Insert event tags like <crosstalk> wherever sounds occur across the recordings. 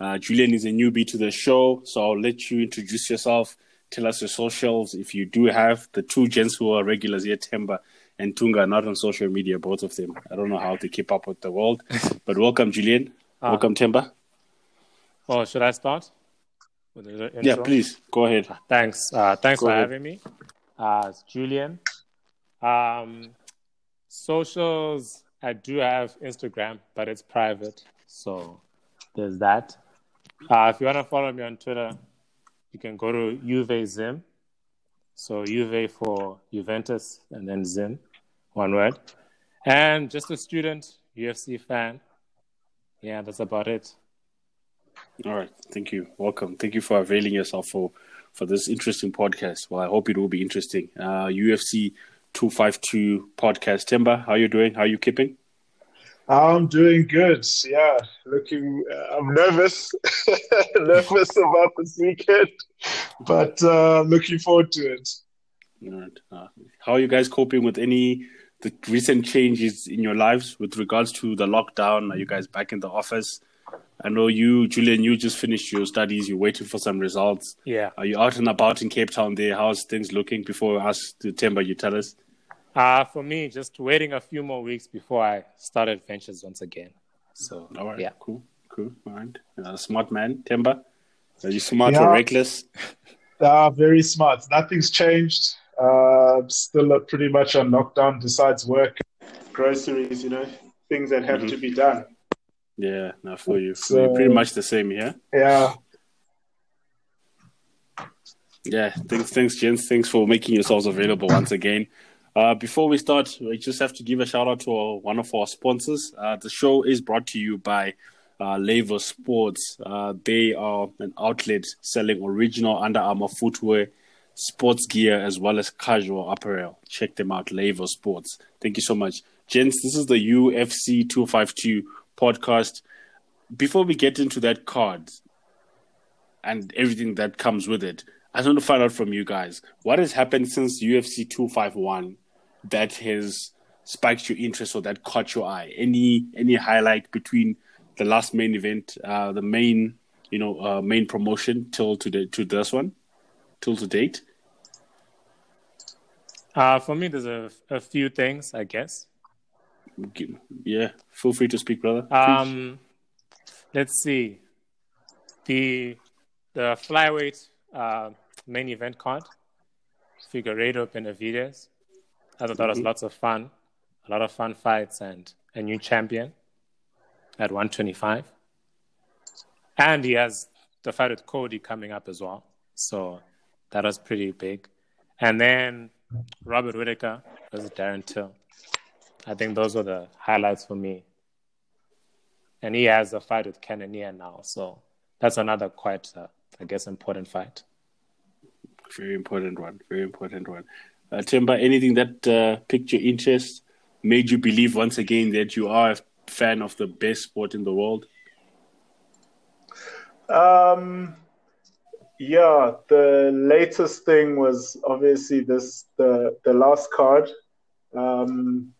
Uh, Julian is a newbie to the show, so I'll let you introduce yourself. Tell us your socials if you do have the two gents who are regulars here, Themba and Tunga, not on social media, both of them. I don't know how to keep up with the world, <laughs> but welcome, Julian. Uh, welcome, Themba. Oh, should I start? Yeah, please go ahead. Thanks. Uh, thanks go for ahead. having me. Uh, it's Julian. Um, socials, I do have Instagram, but it's private. So there's that. Uh, if you want to follow me on Twitter, you can go to Juve Zim. So Juve for Juventus and then Zim, one word. And just a student, UFC fan. Yeah, that's about it. All right. Thank you. Welcome. Thank you for availing yourself for, for this interesting podcast. Well, I hope it will be interesting. Uh, UFC 252 podcast. Themba, how you doing? How are you keeping? I'm doing good. Yeah, looking. Uh, I'm nervous, <laughs> nervous about this weekend, but uh, looking forward to it. All right. Uh, how are you guys coping with any the recent changes in your lives with regards to the lockdown? Are you guys back in the office? I know you, Julian. You just finished your studies. You're waiting for some results. Yeah. Are you out and about in Cape Town? There, how's things looking? Before us to Themba, you tell us. Uh, for me, just waiting a few more weeks before I start adventures once again. So, all right, yeah, cool, cool. All right, uh, smart man, Themba. Are you smart yeah. or reckless? Uh, <laughs> very smart. Nothing's changed. Uh, still pretty much on lockdown. Besides work, groceries, you know, things that have mm-hmm. to be done. Yeah, not for you. So, pretty much the same here. Yeah. Yeah, thanks, thanks, gents. Thanks for making yourselves available once again. Uh, before we start, we just have to give a shout out to our, one of our sponsors. Uh, the show is brought to you by uh, Laver Sports. Uh, they are an outlet selling original Under Armour footwear, sports gear, as well as casual apparel. Check them out, Laver Sports. Thank you so much. Gents, this is the UFC 252 podcast. Before we get into that card and everything that comes with it, I just want to find out from you guys what has happened since UFC 251 that has spiked your interest or that caught your eye? Any any highlight between the last main event, uh, the main you know uh, main promotion till to the to this one, till to date? Uh, for me, there's a, a few things, I guess. Yeah, feel free to speak, brother. Um, let's see. The the flyweight uh, main event card, Figueiredo Benavidez. I thought that was lots of fun, a lot of fun fights, and a new champion at 125. And he has the fight with Cody coming up as well. So that was pretty big. And then Robert Whittaker versus Darren Till. I think those were the highlights for me. And he has a fight with Cannonier now. So that's another quite, uh, I guess, important fight. Very important one. Very important one. Uh, anything that uh, piqued your interest, made you believe once again that you are a fan of the best sport in the world? Um, yeah, the latest thing was obviously this the the last card. Um,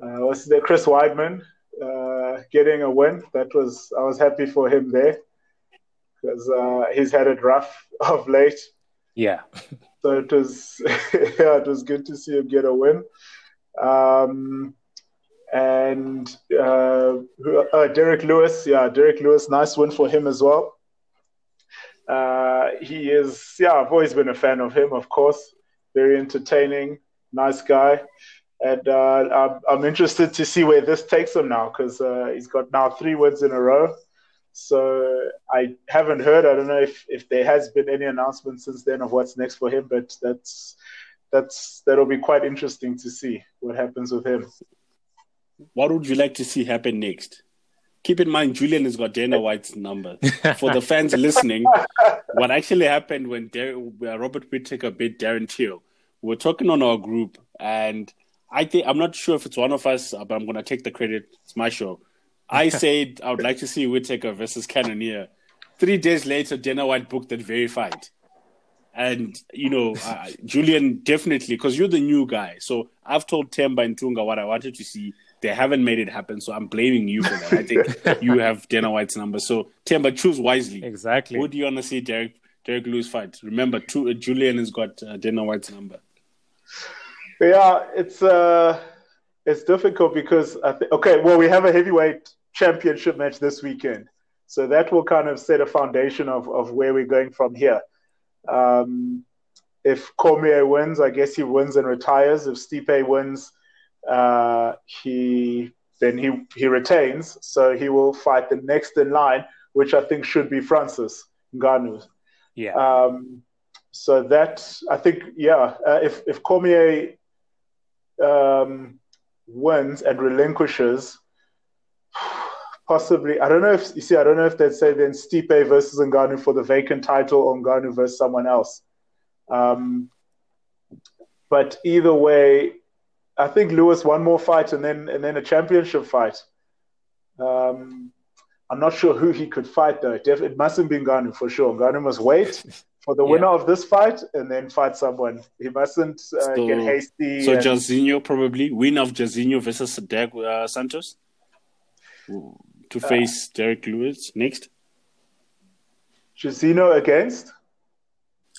uh, was the Chris Weidman uh, getting a win? That was I was happy for him there because uh, he's had it rough <laughs> of late. Yeah. <laughs> So it was, <laughs> yeah, it was good to see him get a win. Um, and uh, uh, Derrick Lewis, yeah, Derrick Lewis, nice win for him as well. Uh, he is, yeah, I've always been a fan of him, of course. Very entertaining, nice guy. And uh, I'm, I'm, interested to see where this takes him now because uh, he's got now three wins in a row. So I haven't heard. I don't know if, if there has been any announcement since then of what's next for him, but that's that's that'll be quite interesting to see what happens with him. What would you like to see happen next? Keep in mind, Julian has got Dana White's number. For the fans listening, <laughs> what actually happened when Dar- uh, Robert Whittaker beat Darren Till, we we're talking on our group, and I think I'm not sure if it's one of us, but I'm going to take the credit. It's my show I said I would like to see Whittaker versus Cannonier. Three days later, Dana White booked that very fight. And, you know, uh, Julian, definitely, because you're the new guy. So I've told Themba and Tunga what I wanted to see. they haven't made it happen. So I'm blaming you for that. I think <laughs> you have Dana White's number. So Themba, choose wisely. Exactly. Who do you want to see Derek Derrick Lewis fight? Remember, two, uh, Julian has got uh, Dana White's number. Yeah, it's uh, it's difficult because I think okay, well, we have a heavyweight championship match this weekend, so that will kind of set a foundation of of where we're going from here. Um, if Cormier wins, I guess he wins and retires. If Stipe wins, uh, he then he he retains. So he will fight the next in line, which I think should be Francis Ngannou. Yeah. Um, so that I think, yeah, uh, if if Cormier um, wins and relinquishes, possibly I don't know if you see I don't know if they'd say then Stipe versus Ngannou for the vacant title or Ngannou versus someone else. Um, but either way, I think Lewis one more fight and then and then a championship fight. Um, I'm not sure who he could fight though. It mustn't be Ngannou for sure. Ngannou must wait for the <laughs> winner of this fight and then fight someone. He mustn't uh, so, get hasty. So and... Probably win of Jairzinho versus Derek uh, Santos to uh, face Derrick Lewis next. Jairzinho against.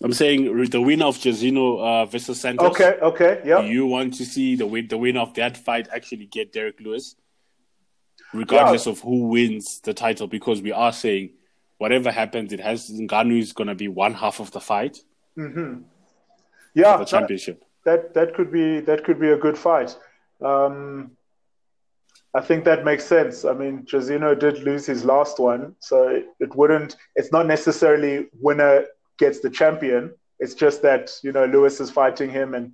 I'm saying the winner of Jairzinho uh, versus Santos. Okay, okay, yeah. You want to see the win, the winner of that fight actually get Derek Lewis, regardless yeah. of who wins the title, because we are saying whatever happens, it has Ngannou is going to be one half of the fight. Mm-hmm. Yeah, the championship. That, that, that could be that could be a good fight. Um, I think that makes sense. I mean, Jairzinho did lose his last one, so it, it wouldn't. It's not necessarily winner gets the champion. It's just that you know Lewis is fighting him, and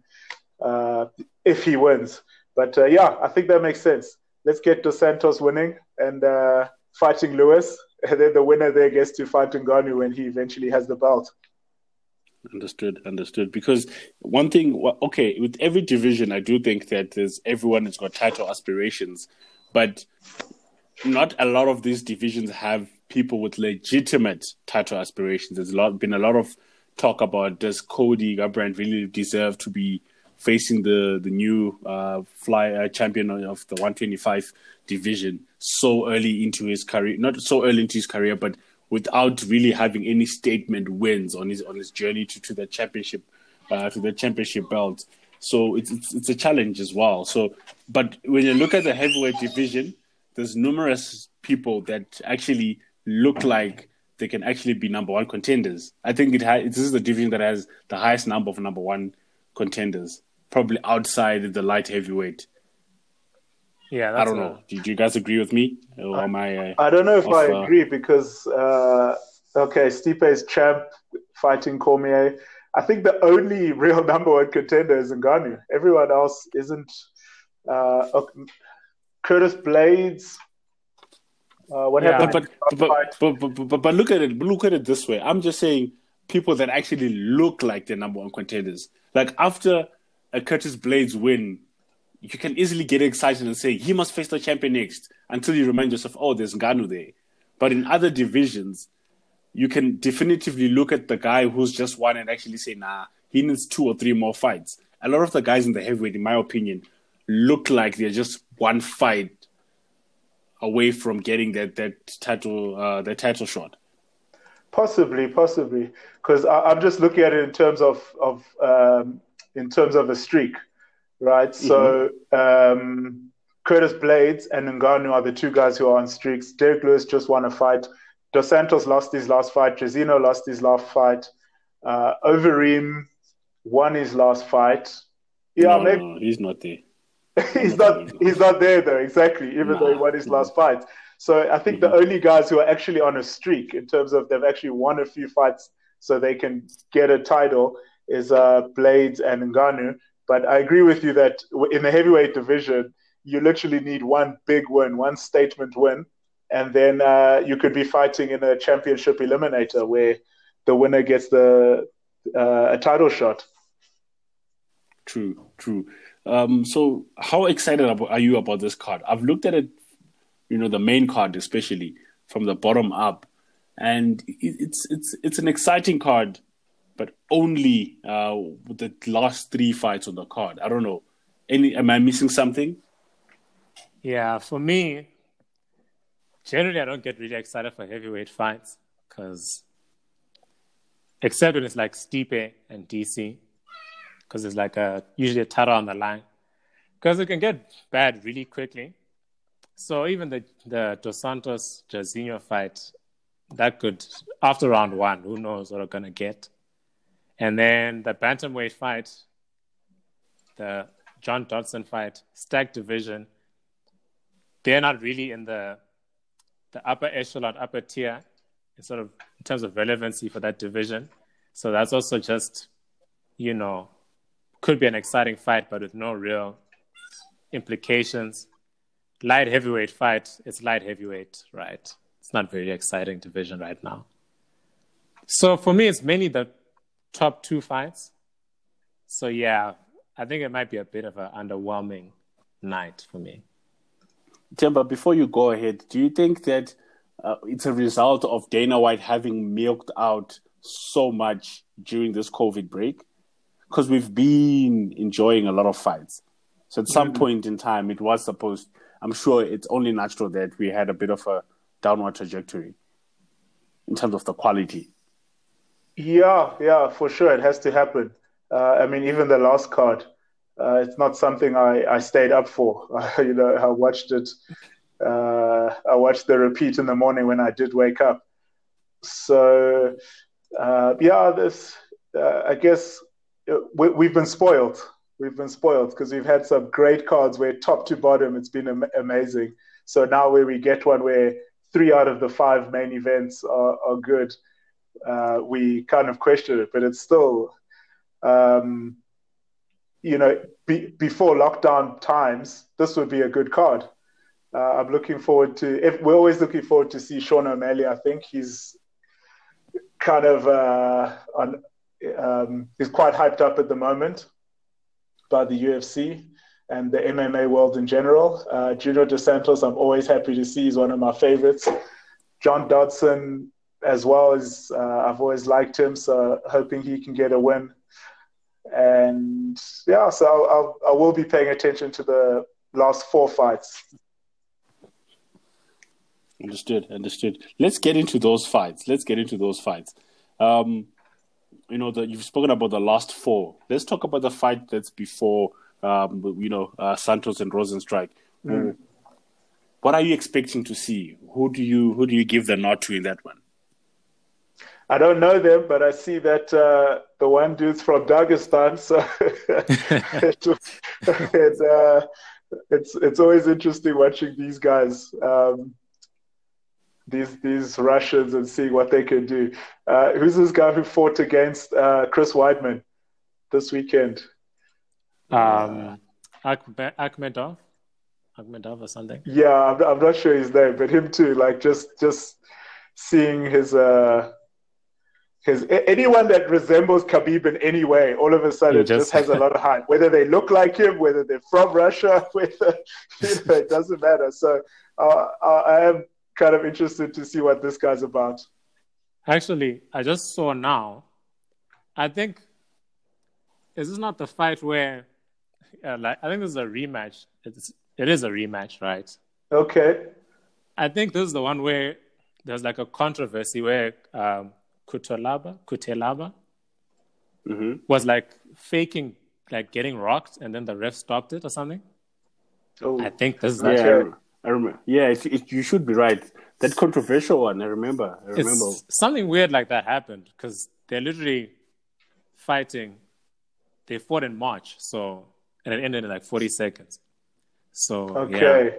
uh, if he wins, but uh, yeah, I think that makes sense. Let's get Dos Santos winning and uh, fighting Lewis, <laughs> and then the winner there gets to fight Ngannou when he eventually has the belt. Understood, understood. Because one thing, okay, with every division, I do think that there's everyone has got title aspirations, but not a lot of these divisions have people with legitimate title aspirations. There's a lot been a lot of talk about does Cody Garbrandt really deserve to be facing the the new uh, fly uh, champion of the 125 division so early into his career, not so early into his career, but without really having any statement wins on his on his journey to, to the championship uh, to the championship belt. So it's, it's it's a challenge as well. So, but when you look at the heavyweight division, there's numerous people that actually look like they can actually be number one contenders. I think it has. This is the division that has the highest number of number one contenders, probably outside the light heavyweight. Yeah, I don't a... know. Do, you guys agree with me? Or am I? Uh, I don't know if I uh, agree because uh, okay, Stipe is champ fighting Cormier. I think the only real <laughs> number one contender is Ngannou. Everyone else isn't. Uh, Curtis Blaydes. uh, what yeah. happened? But but, but, but, but, but look at it. Look at it this way. I'm just saying people that actually look like they're number one contenders. Like after a Curtis Blaydes win, you can easily get excited and say he must face the champion next. Until you remind yourself, oh, there's Ngannou there. But in other divisions, you can definitively look at the guy who's just won and actually say, nah, he needs two or three more fights. A lot of the guys in the heavyweight, in my opinion, look like they're just one fight away from getting that that title uh, that title shot? Possibly, possibly, because I'm just looking at it in terms of of um, in terms of a streak, right? Mm-hmm. So um, Curtis Blaydes and Ngannou are the two guys who are on streaks. Derrick Lewis just won a fight. Dos Santos lost his last fight. Jairzinho lost his last fight. Uh, Overeem won his last fight. Yeah, no, maybe no, he's not there. <laughs> he's not he's not there though exactly even nah. though he won his last fight so i think mm-hmm. the only guys who are actually on a streak in terms of they've actually won a few fights so they can get a title is uh, Blaydes and Ngannou but i agree with you that in the heavyweight division you literally need one big win one statement win and then uh, you could be fighting in a championship eliminator where the winner gets the uh, a title shot true true um, so, how excited are you about this card? I've looked at it, you know, the main card especially from the bottom up, and it's it's it's an exciting card, but only uh, with the last three fights on the card. I don't know. Any? Am I missing something? Yeah, for me, generally I don't get really excited for heavyweight fights because, except when it's like Stipe and DC, because it's like a usually a title on the line, because it can get bad really quickly. So even the the Dos Santos Jairzinho fight, that could after round one, who knows what we're gonna get. And then the bantamweight fight, the John Dodson fight, stacked division. They're not really in the the upper echelon, upper tier, in sort of in terms of relevancy for that division. So that's also just, you know, could be an exciting fight, but with no real implications. Light heavyweight fight, it's light heavyweight, right? It's not very exciting division right now. So for me, it's mainly the top two fights. So yeah, I think it might be a bit of an underwhelming night for me. Themba, before you go ahead, do you think that uh, it's a result of Dana White having milked out so much during this COVID break? Because we've been enjoying a lot of fights. So at some mm-hmm. point in time, it was supposed, I'm sure it's only natural that we had a bit of a downward trajectory in terms of the quality. Yeah, yeah, for sure. It has to happen. Uh, I mean, even the last card, uh, it's not something I, I stayed up for. <laughs> you know, I watched it. Uh, I watched the repeat in the morning when I did wake up. So, uh, yeah, this. Uh, I guess uh, we, we've been spoiled. We've been spoiled because we've had some great cards where top to bottom it's been am- amazing. So now where we get one where three out of the five main events are, are good, uh, we kind of question it, but it's still, um, you know, be, before lockdown times, this would be a good card. Uh, I'm looking forward to. If, we're always looking forward to see Sean O'Malley. I think he's kind of uh, on. Um, he's quite hyped up at the moment by the UFC and the MMA world in general. Uh, Junior Dos Santos, I'm always happy to see. He's one of my favorites. John Dodson, as well as uh, I've always liked him, so hoping he can get a win. And yeah, so I'll, I'll I will be paying attention to the last four fights. Understood. Understood. Let's get into those fights. Let's get into those fights. Um, you know, the, you've spoken about the last four. Let's talk about the fight that's before, um, you know, uh, Santos and Rozenstruik. Mm. What are you expecting to see? Who do you who do you give the nod to in that one? I don't know them, but I see that uh, the one dude's from Dagestan, so <laughs> it, it, uh, it's it's always interesting watching these guys, um, these these Russians, and seeing what they can do. Uh, who's this guy who fought against uh, Chris Weidman this weekend? Um, Akhmedov, Akhmedov or something. Yeah, I'm, I'm not sure his name, but him too. Like just just seeing his uh because anyone that resembles Khabib in any way, all of a sudden just... just... has a lot of hype. Whether they look like him, whether they're from Russia, <laughs> whether you know, it doesn't matter. So uh, I am kind of interested to see what this guy's about. Actually, I just saw now. I think is this not the fight where, uh, like, I think this is a rematch. It's it is a rematch, right? Okay. I think this is the one where there's like a controversy where um, Cutelaba, Kutelaba, mm-hmm. was like faking, like getting rocked, and then the ref stopped it or something. Oh, I think this is yeah. I remember. Yeah, it, it, you should be right. That controversial one, I remember. I remember. It's, something weird like that happened because they're literally fighting. They fought in March, so and it ended in like forty seconds. So okay. Yeah.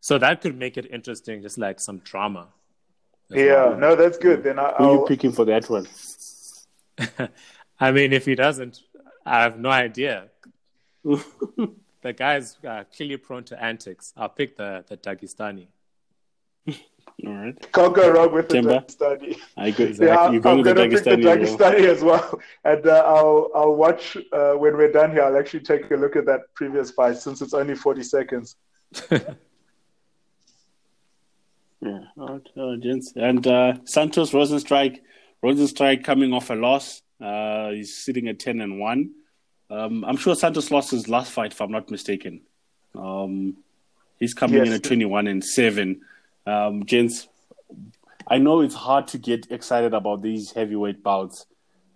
So that could make it interesting, just like some drama. Yeah, no, that's good. Then I, who are you picking for that one? <laughs> I mean, if he doesn't, I have no idea. <laughs> the guy's uh, clearly prone to antics. I'll pick the the Dagestani. <laughs> All right. Can't go wrong with Themba. the Dagestani. I agree. Exactly. Yeah, You're going I'm going to pick the Dagestani as well. And uh, I'll I'll watch uh, when we're done here. I'll actually take a look at that previous fight since it's only 40 seconds. Yeah, all right, gents. And uh, Santos Rozenstruik, Rozenstruik coming off a loss. Uh, he's sitting at ten and one. Um, I'm sure Santos lost his last fight, if I'm not mistaken. Um, He's coming Yes. in at 21 and 7. Um, gents, I know it's hard to get excited about these heavyweight bouts,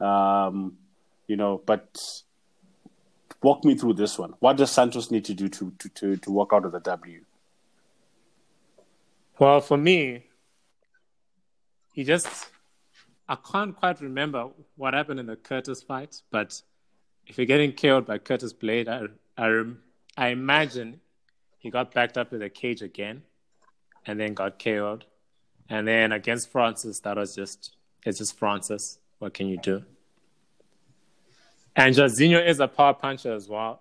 um, you know, but walk me through this one. What does Santos need to do to, to, to, to walk out of the W? Well, for me, he just, I can't quite remember what happened in the Curtis fight, but if you're getting killed by Curtis Blade, I, I, I imagine he got backed up in the cage again and then got KO'd. And then against Francis, that was just, it's just Francis. What can you do? And Jairzinho is a power puncher as well.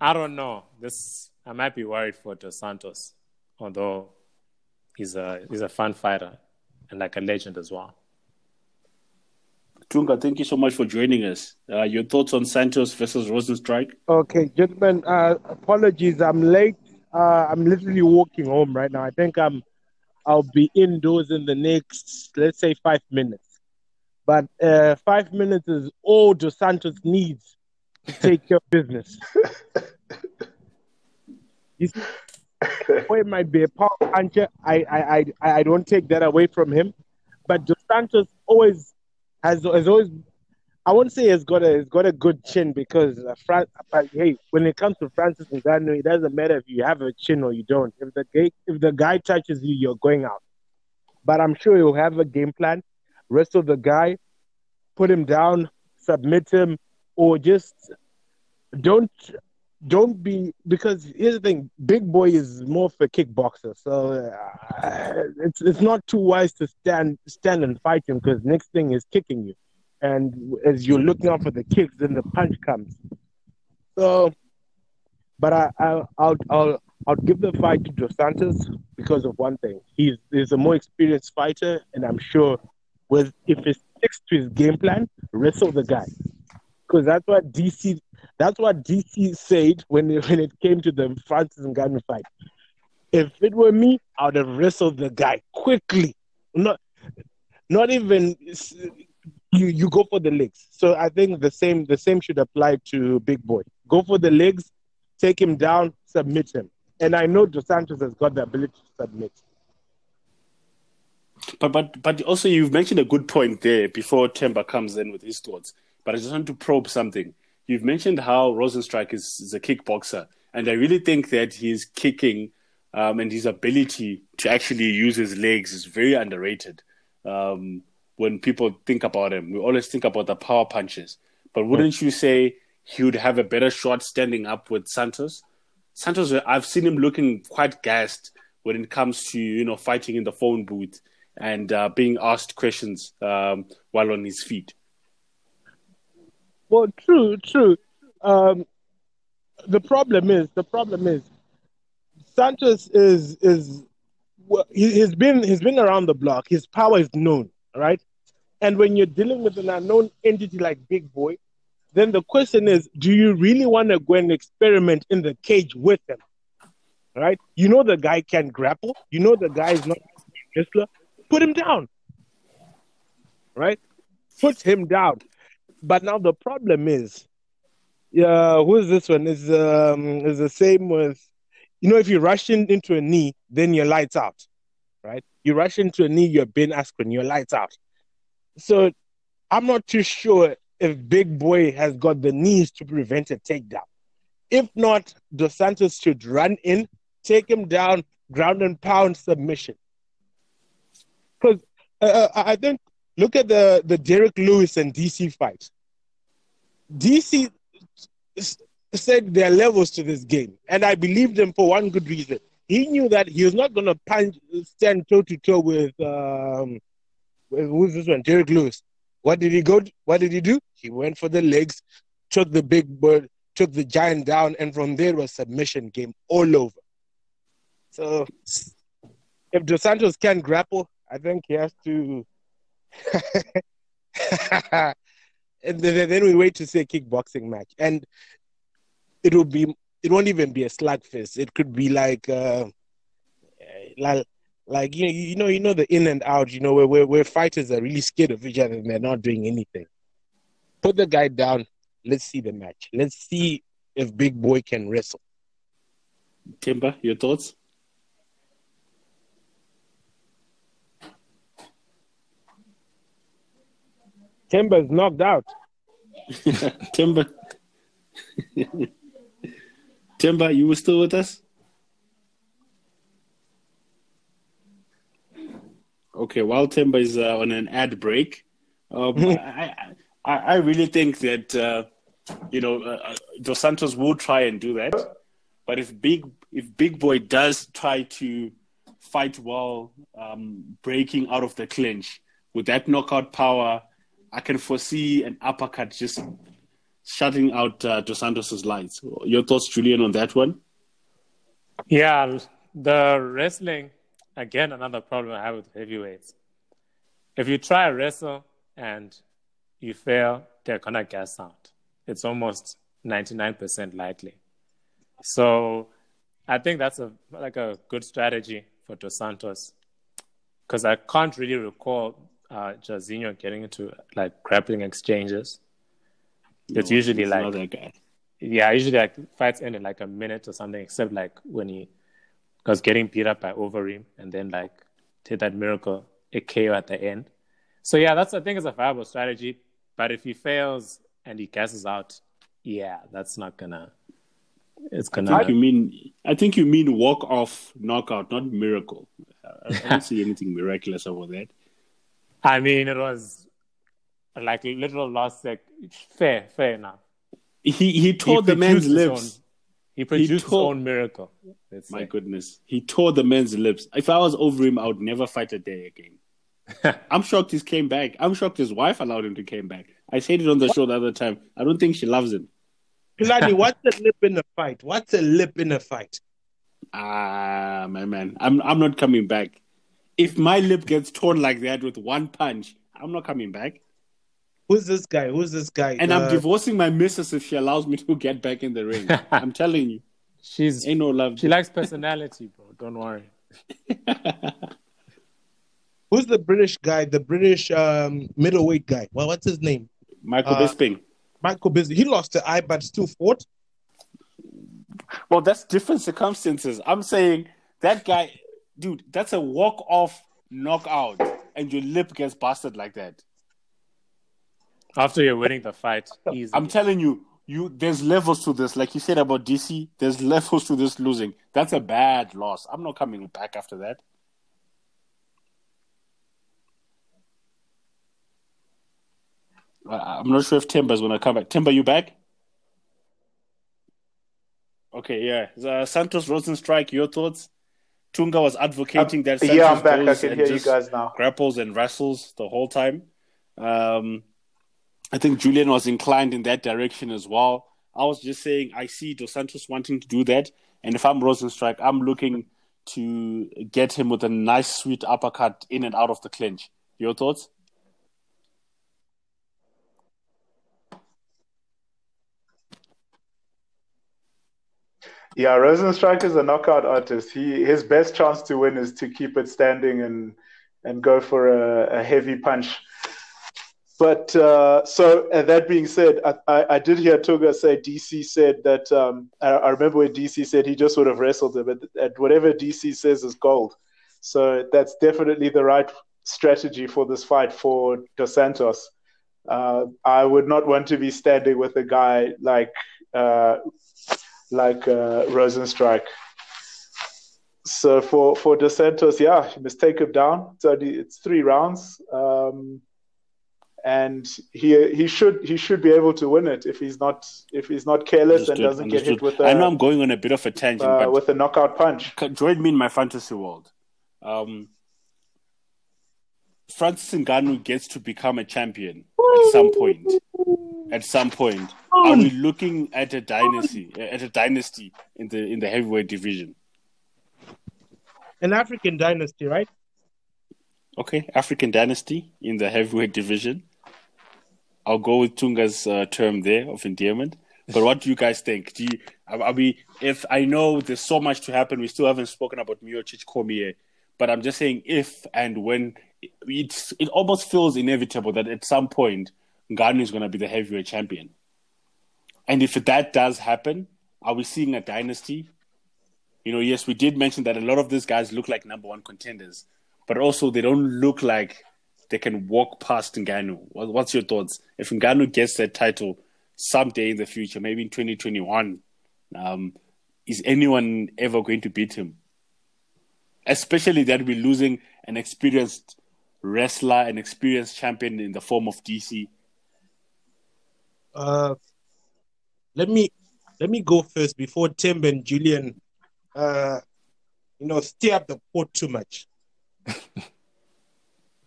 I don't know. This I might be worried for Dos Santos, although he's a he's a fun fighter and like a legend as well. Tunga, thank you so much for joining us. Uh, your thoughts on Santos versus Rozenstruik? Okay, gentlemen, uh, apologies. I'm late. Uh, I'm literally walking home right now. I think I'm. I'll be indoors in the next, let's say, five minutes. But uh, five minutes is all Dos Santos needs to take care of business. <laughs> See, boy might be a power puncher. I, I, I, I don't take that away from him. But Dos Santos always has, has always I won't say he's got a he's got a good chin because uh, Fran- but hey, when it comes to Francis Ngannou, it doesn't matter if you have a chin or you don't. If the guy if the guy touches you, you're going out. But I'm sure he'll have a game plan. Wrestle the guy, put him down, submit him, or just don't don't be because here's the thing: Big Boy is more a kickboxer, so uh, it's it's not too wise to stand stand and fight him because next thing is kicking you and as you're looking out for the kicks, then the punch comes. So, but I, I I'll I'll I'll give the fight to Dos Santos because of one thing. He's he's a more experienced fighter, and I'm sure with if he sticks to his game plan, wrestle the guy. Because that's what DC that's what DC said when it, when it came to the Francis Ngannou fight. If it were me, I would have wrestled the guy quickly. Not not even you you go for the legs. So I think the same the same should apply to Big Boy. Go for the legs, take him down, submit him. And I know Dos Santos has got the ability to submit. But but but also you've mentioned a good point there before Temba comes in with his thoughts. But I just want to probe something. You've mentioned how Rozenstruik is, is a kickboxer, and I really think that his kicking um, and his ability to actually use his legs is very underrated. Um, when people think about him, we always think about the power punches. But wouldn't you say he would have a better shot standing up with Santos? Santos, I've seen him looking quite gassed when it comes to you know fighting in the phone booth and uh, being asked questions um, while on his feet. Well, true, true. Um, the problem is the problem is Santos is is he, he's been he's been around the block. His power is known, right? And when you're dealing with an unknown entity like Big Boy, then the question is, do you really want to go and experiment in the cage with him? Right? You know the guy can grapple. You know the guy is not a wrestler. Put him down. Right? Put him down. But now the problem is, yeah, who is this one? Is um is the same with you know, if you rush in, into a knee, then you're lights out. Right? You rush into a knee, you're Ben Askren, you're lights out. So I'm not too sure if Big Boy has got the knees to prevent a takedown. If not, Dos Santos should run in, take him down, ground and pound submission. Because uh, I think, look at the, the Derrick Lewis and DC fight. DC said there are levels to this game, and I believed him for one good reason. He knew that he was not going to punch, stand toe to toe with um, with- who's this one? Derrick Lewis. What did he go? What did he do? He went for the legs, took the big bird, took the giant down, and from there was submission game all over. So if Dos Santos can grapple, I think he has to. <laughs> and then, we wait to see a kickboxing match, and it will be. It won't even be a slugfest. It could be like, uh, like, like you know, you know, you know the in and out. You know, where, where where fighters are really scared of each other and they're not doing anything. Put the guy down. Let's see the match. Let's see if Big Boy can wrestle. Themba, your thoughts? Themba's knocked out. <laughs> Themba. Themba, you were still with us? Okay, while Themba is uh, on an ad break, um, <laughs> I, I, I really think that uh, you know uh, uh, Dos Santos will try and do that. But if big if Big Boy does try to fight while um, breaking out of the clinch with that knockout power, I can foresee an uppercut just shutting out uh, Dos Santos's lights. Your thoughts, Julian, on that one? Yeah, the wrestling again another problem I have with heavyweights. If you try to wrestle and you fail, they're gonna gas out. It's almost ninety nine percent likely. So I think that's a like a good strategy for Dos Santos because I can't really recall uh, Jairzinho getting into like grappling exchanges. No, it's usually like yeah, usually like fights end in like a minute or something, except like when he was getting beat up by Overeem and then like did that miracle a KO at the end. So yeah, that's I think it's a viable strategy. But if he fails and he gasses out, yeah, that's not gonna it's gonna. I think you mean I think you mean walk off knockout, not miracle. I, I don't see anything miraculous over that. I mean, it was like a literal loss. Like fair, fair enough. He he tore he the man's lips. Own, he produced he tore, his own miracle. My say. goodness, he tore the man's lips. If I was over him, I would never fight a day again. <laughs> I'm shocked he came back. I'm shocked his wife allowed him to came back. I said it on the show the other time. I don't think she loves him. Pilani, <laughs> what's a lip in a fight? What's a lip in a fight? Ah, my man, I'm I'm not coming back. If my lip gets torn like that with one punch, eye'm not coming back. Who's this guy? Who's this guy? And uh, I'm divorcing my missus if she allows me to get back in the ring. <laughs> I'm telling you. She's ain't no love. She likes personality, bro. Don't worry. <laughs> Who's the British guy? The British um, middleweight guy. Well, what's his name? Michael uh, Bisping. Michael Bisping. He lost the I, but still fought. Well, that's different circumstances. I'm saying that guy, dude, that's a walk off knockout, and your lip gets busted like that. After you're winning the fight, easy. I'm telling you, you there's levels to this. Like you said about DC, there's levels to this losing. That's a bad loss. I'm not coming back after that. I'm not sure if Themba's gonna come back. Themba, you back? Okay, yeah. Uh, Santos Strike. your thoughts? Tunga was advocating uh, that Santos yeah, I'm back. I can hear you guys now. Grapples and wrestles the whole time. Um, I think Julian was inclined in that direction as well. I was just saying I see Dos Santos wanting to do that, and if I'm Rozenstruik, I'm looking to get him with a nice, sweet uppercut in and out of the clinch. Your thoughts? Yeah, Rozenstruik is a knockout artist. He his best chance to win is to keep it standing and and go for a, a heavy punch. But uh, so uh, that being said, I, I, I, did hear Tunga say DC said that um, I, I, remember when DC said he just would have wrestled him, and whatever DC says is gold. So that's definitely the right strategy for this fight for Dos Santos. Uh, I would not want to be standing with a guy like uh, like uh, Rozenstruik. So for for Dos Santos, yeah, you must take him down. So it's three rounds, um, and he he should he should be able to win it if he's not if he's not careless understood, and doesn't understood. get hit with. A, I know I'm going on a bit of a tangent, uh, but with a knockout punch. Join me in my fantasy world. Um, Francis Ngannou gets to become a champion at some point at some point. Are we looking at a dynasty at a dynasty in the in the heavyweight division? An African dynasty, right? Okay, African dynasty in the heavyweight division. I'll go with Tunga's uh, term there of endearment. But what do you guys think? Do you, I mean, if I know there's so much to happen, we still haven't spoken about Miocic Cormier, but I'm just saying if and when it's it almost feels inevitable that at some point Ngannou is going to be the heavyweight champion. And if that does happen, are we seeing a dynasty? you know, yes, we did mention that a lot of these guys look like number one contenders, but also they don't look like they can walk past Ngannou. What's your thoughts? If Ngannou gets that title someday in the future, maybe in 2021, um, is anyone ever going to beat him? Especially that we're losing an experienced wrestler, an experienced champion in the form of DC. Uh, let me let me go first before Tim and Julian, uh, you know, stir up the pot too much. <laughs>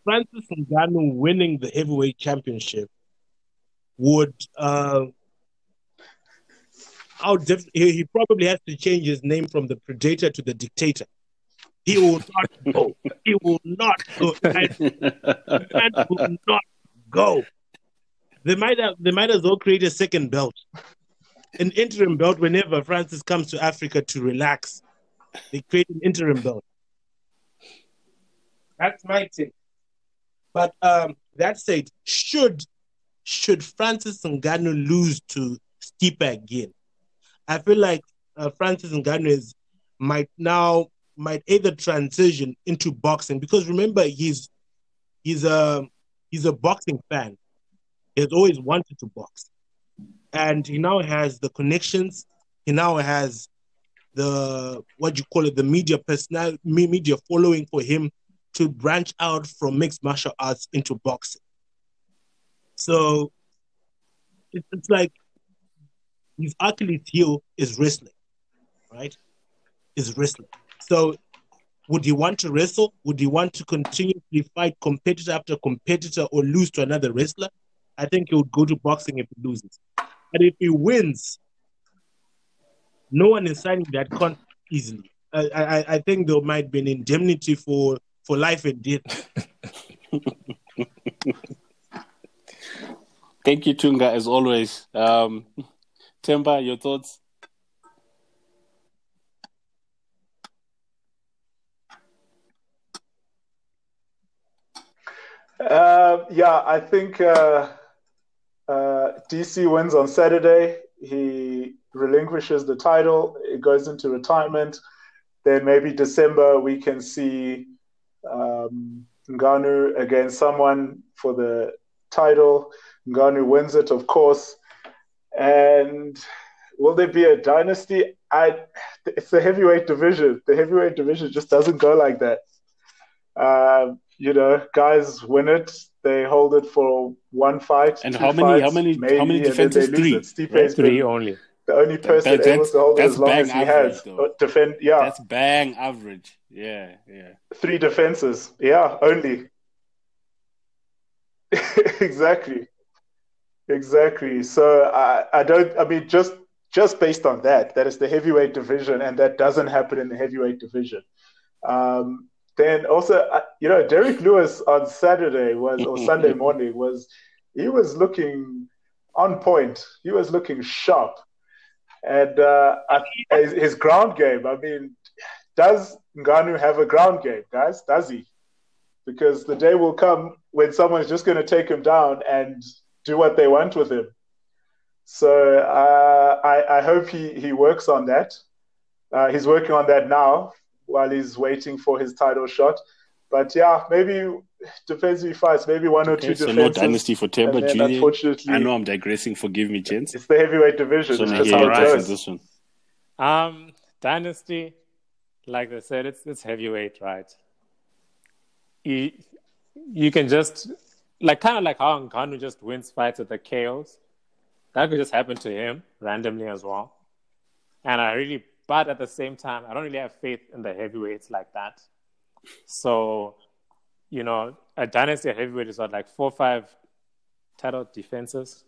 Francis Ngannou winning the heavyweight championship would uh, how diff- he, he probably has to change his name from the predator to the dictator. He will not go. He will not go. <laughs> Man will not go. They might have, they might as well create a second belt, an interim belt. Whenever Francis comes to Africa to relax, they create an interim belt. That's my take. But um, that said, should should Francis Ngannou lose to Stipe again, I feel like uh, Francis Ngannou is might now might either transition into boxing because remember he's he's a he's a boxing fan. Has always wanted to box, and he now has the connections. He now has the what you call it the media personal media following for him to branch out from mixed martial arts into boxing. So it's like his Achilles heel is wrestling, right? Is wrestling. So would he want to wrestle? Would he want to continuously fight competitor after competitor or lose to another wrestler? I think he would go to boxing if he loses. But if he wins, no one is signing that contract easily. I, I, I think there might be an indemnity for for life and death. <laughs> Thank you, Tunga, as always. Um, Themba, your thoughts? Uh, yeah, I think uh, uh, DC wins on Saturday. He relinquishes the title. It goes into retirement. Then maybe December we can see um, Ngannou against someone for the title. Ngannou wins it, of course. And will there be a dynasty? I, it's the heavyweight division. The heavyweight division just doesn't go like that. Uh, you know, guys win it. They hold it for one fight. And how many, how many? Maybe, how many defenses? Three. Three only the only person that, able to hold it as long as he average, has. Though. Defend, yeah. That's bang average. Yeah, yeah. Three defenses. Yeah, only. <laughs> exactly. Exactly. So I, I don't. I mean, just just based on that, that is the heavyweight division, and that doesn't happen in the heavyweight division. Um, then also, uh, you know, Derrick Lewis on Saturday was or <laughs> Sunday morning was he was looking on point. He was looking sharp. And uh, his, his ground game, I mean, does Ngannou have a ground game, guys? Does he? Because the day will come when someone's just going to take him down and do what they want with him. So uh, I, I, hope he, he works on that. Uh, he's working on that now while he's waiting for his title shot. But yeah, maybe defensive fights, maybe one or two so defenses. So no dynasty for Themba Junior. Unfortunately, I know I'm digressing. Forgive me, gents. It's the heavyweight division. So that's how it goes. This one. Um, dynasty, like I said, it's it's heavyweight, right? You you can just like kind of like how Ngannou just wins fights with the KOs. That could just happen to him randomly as well. And I really, but at the same time, I don't really have faith in the heavyweights like that. So, you know, a dynasty heavyweight is what, like four or five title defenses?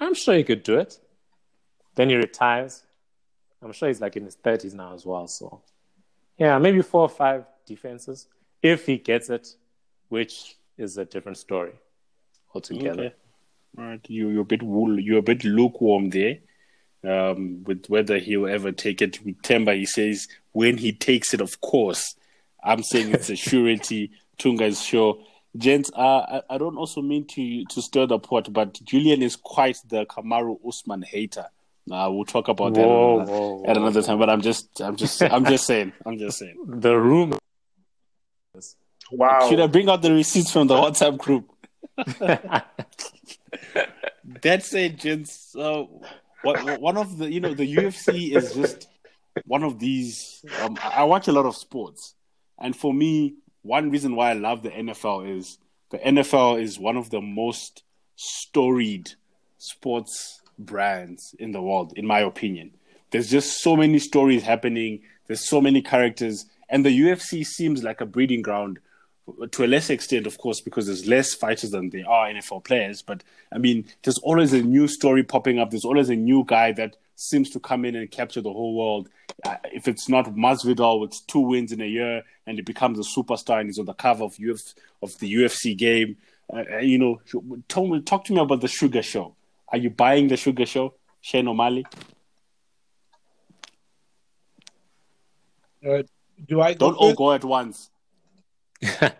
I'm sure he could do it. Then he retires. I'm sure he's like in his 30s now as well. So, yeah, maybe four or five defenses if he gets it, which is a different story altogether. Okay. All right, you, you're a bit you're a bit lukewarm there um, with whether he'll ever take it. With Themba, he says when he takes it, of course. I'm saying it's a surety. <laughs> Tunga is sure. Gents, uh, I, I, don't also mean to to stir the pot, but Julian is quite the Kamaru Usman hater. Nah, we'll talk about that Whoa, another- whoa, at another time. But I'm just, I'm just, I'm just <laughs> saying, I'm just saying. The room. Wow. Should I bring out the receipts from the WhatsApp group? <laughs> That's it, gents, uh, what, one of the you know the UFC is just one of these. Um, I watch a lot of sports, and for me, one reason why I love the NFL is the NFL is one of the most storied sports brands in the world, in my opinion. There's just so many stories happening. There's so many characters, and the UFC seems like a breeding ground to a lesser extent, of course, because there's less fighters than there are NFL players. But I mean, there's always a new story popping up. There's always a new guy that seems to come in and capture the whole world. Uh, if it's not Masvidal with two wins in a year and he becomes a superstar and he's on the cover of Uf- of the UFC game, uh, uh, you know, tell talk to me about the Sugar Show. Are you buying the Sugar Show, Shane O'Malley? Uh, do I go Don't all go at once. <laughs>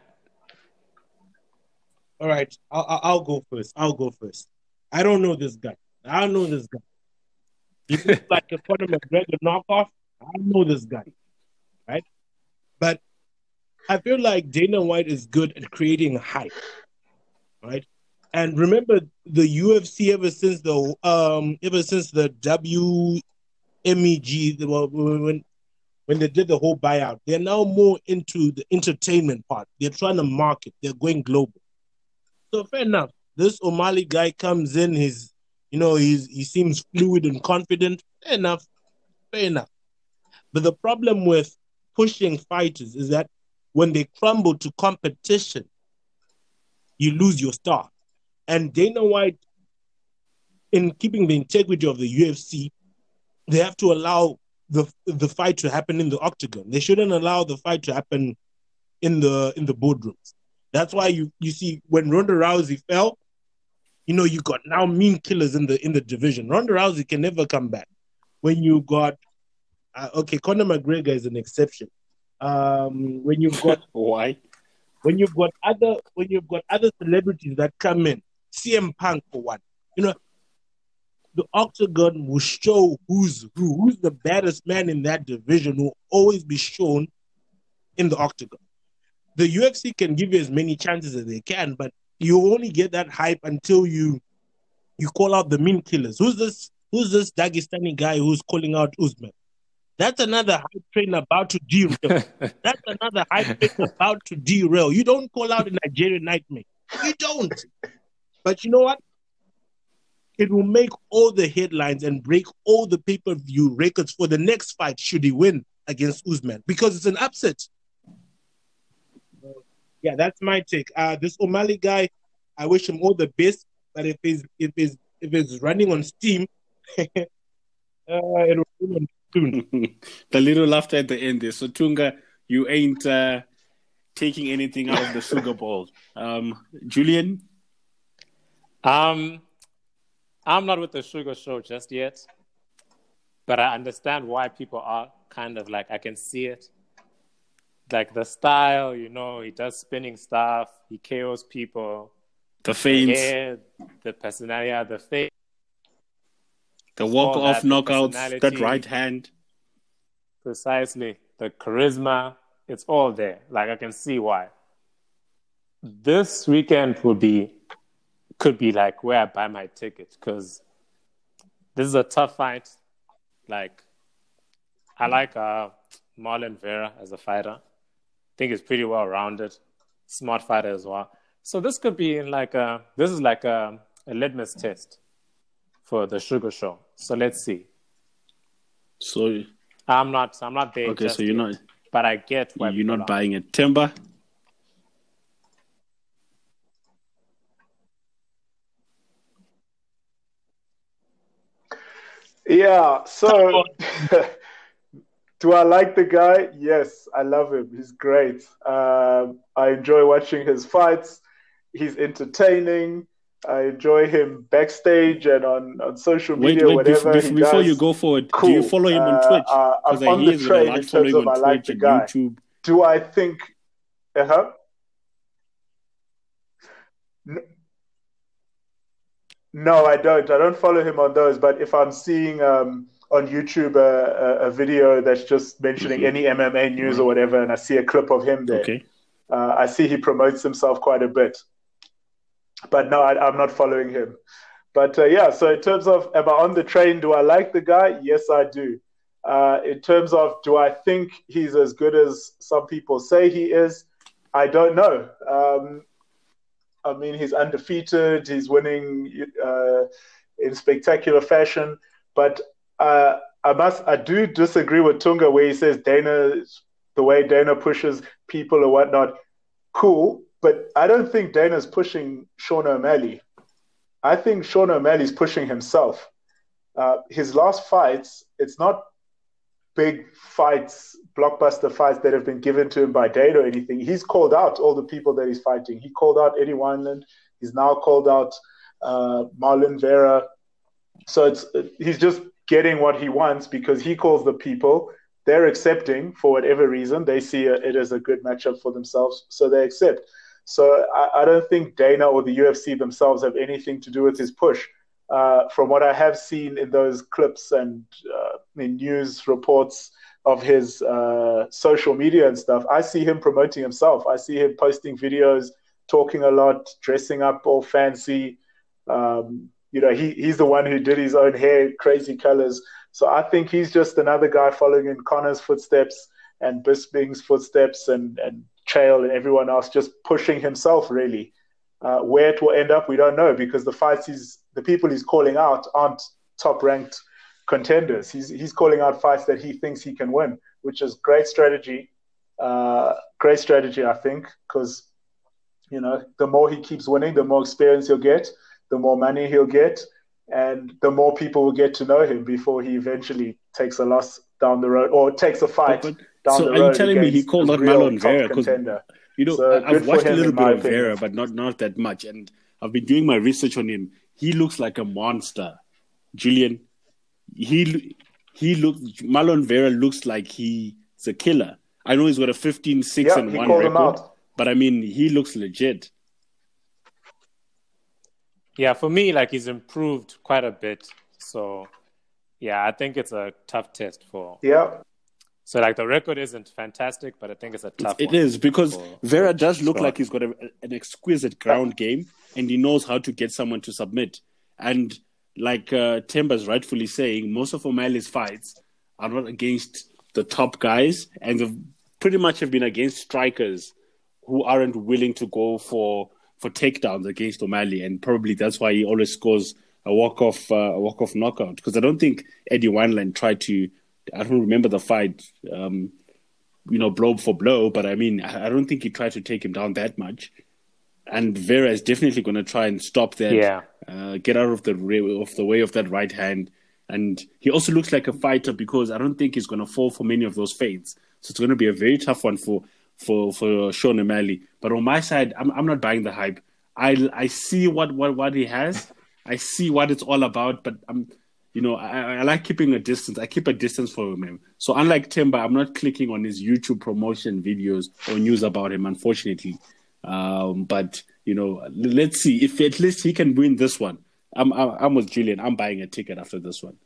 All right, I'll, I'll- go first. I'll go first. I don't know this guy. I don't know this guy. He looks <laughs> like a Conor McGregor knockoff. I don't know this guy, right? But I feel like Dana White is good at creating hype, right? And remember the UFC ever since the um ever since the WMEG the, when when they did the whole buyout, they're now more into the entertainment part. They're trying to market. They're going global. So fair enough. This O'Malley guy comes in. He's, you know, he's he seems fluid and confident. Fair enough. Fair enough. But the problem with pushing fighters is that when they crumble to competition, you lose your star. And Dana White, in keeping the integrity of the UFC, they have to allow the the fight to happen in the octagon. They shouldn't allow the fight to happen in the in the boardrooms. That's why you you see when Ronda Rousey fell, you know you got now mean killers in the in the division. Ronda Rousey can never come back. When you got uh, okay, Conor McGregor is an exception. Um, when you've got <laughs> Why? when you've got other when you've got other celebrities that come in, CM Punk for one, you know, the octagon will show who's who, who's the baddest man in that division will always be shown in the octagon. The UFC can give you as many chances as they can, but you only get that hype until you you call out the mean killers. Who's this? Who's this Dagestani guy who's calling out Usman? That's another hype train about to derail. <laughs> That's another hype train about to derail. You don't call out a Nigerian nightmare. You don't. But you know what? It will make all the headlines and break all the pay per view records for the next fight should he win against Usman because it's an upset. Yeah, that's my take. Uh, this O'Malley guy, I wish him all the best. But if he's if he's if he's running on steam, <laughs> uh, it'll run on soon. <laughs> the little laughter at the end there. So Tunga, you ain't uh, taking anything out of the sugar bowl. Um, Julian, Um, I'm not with the sugar show just yet, but I understand why people are kind of like I can see it. Like the style, you know, he does spinning stuff, he KOs people, the feints, yeah, the personality, the face. the walk off all that, the knockouts, that right hand. Precisely. The charisma, it's all there. Like I can see why. This weekend will be could be like where I buy my tickets because this is a tough fight. Like I like uh Marlon Vera as a fighter. I think he's pretty well rounded, smart fighter as well. So this could be like a this is like a, a litmus test for the sugar show. So let's see. So I'm not I'm not there. okay, so you're yet, not but I get why you're not buying it. Themba, Yeah. So, <laughs> do I like the guy? Yes, I love him. He's great. Um, I enjoy watching his fights. He's entertaining. I enjoy him backstage and on, on social wait, media, wait. whatever bef- he bef- before does. you go forward, cool. do you follow him on Uh, Twitch? uh, I'm Because on I the hear there's a train in terms of on I like Twitch the and guy. YouTube. Do I think? Uh huh. No, I don't. I don't follow him on those. But if I'm seeing um, on YouTube a, a, a, video that's just mentioning mm-hmm. any MMA news mm-hmm. or whatever, and I see a clip of him there, okay. uh, I see he promotes himself quite a bit. But no, I, am not following him. But uh, yeah, so in terms of am I on the train? Do I like the guy? Yes, I do. Uh, in terms of do I think he's as good as some people say he is? I don't know. Um, I mean, he's undefeated. He's winning uh, in spectacular fashion. But uh, I must, I do disagree with Tunga where he says Dana, the way Dana pushes people or whatnot, cool. But I don't think Dana's pushing Sean O'Malley. I think Sean O'Malley's pushing himself. Uh, his last fights, it's not big fights, blockbuster fights that have been given to him by Dana or anything. He's called out all the people that he's fighting. He called out Eddie Wineland. He's now called out uh, Marlon Vera. So it's he's just getting what he wants because he calls the people. They're accepting for whatever reason. They see it as a good matchup for themselves, so they accept. So I, I don't think Dana or the UFC themselves have anything to do with his push uh, from what I have seen in those clips and uh, in news reports of his uh, social media and stuff, I see him promoting himself. I see him posting videos, talking a lot, dressing up all fancy. Um, you know, he, he's the one who did his own hair, crazy colors. So I think he's just another guy following in Conor's footsteps and Bisping's footsteps and, and Chael and everyone else, just pushing himself really. Uh, where it will end up, we don't know because the fights he's the people he's calling out aren't top ranked contenders. He's he's calling out fights that he thinks he can win, which is great strategy. Uh, great strategy, I think, because you know the more he keeps winning, the more experience he'll get, the more money he'll get, and the more people will get to know him before he eventually takes a loss down the road or takes a fight but, but, down so the road. So are you telling me he called out Marlon Vera? Because you know so I've watched a little bit of opinion. Vera, but not not that much, and I've been doing my research on him he looks like a monster. Julian, he he looks Marlon Vera looks like he's a killer. I know he's got a 15 6 yeah, and 1 record, but I mean, he looks legit. Yeah, for me, like he's improved quite a bit. So, yeah, I think it's a tough test for. Yeah. So, like the record isn't fantastic, but I think it's a tough. It is because for, Vera does look like he's got a, an exquisite ground game and he knows how to get someone to submit. And like uh, Themba's rightfully saying, most of O'Malley's fights are not against the top guys, and pretty much have been against strikers who aren't willing to go for for takedowns against O'Malley, and probably that's why he always scores a walk off uh, a walk off knockout. Because I don't think Eddie Wineland tried to. I don't remember the fight, um, you know, blow for blow, but I mean, I don't think he tried to take him down that much and Vera is definitely going to try and stop that. Yeah. Uh, get out of the of the way of that right hand. And he also looks like a fighter because I don't think he's going to fall for many of those fades. So it's going to be a very tough one for for for Sean O'Malley. But on my side, I'm I'm not buying the hype. I I see what what what he has. I see what it's all about. But I'm you know I, I like keeping a distance. I keep a distance from him. So unlike Themba, I'm not clicking on his YouTube promotion videos or news about him. Unfortunately. Um, but you know, let's see if at least he can win this one. I'm, I'm with Julian. I'm buying a ticket after this one,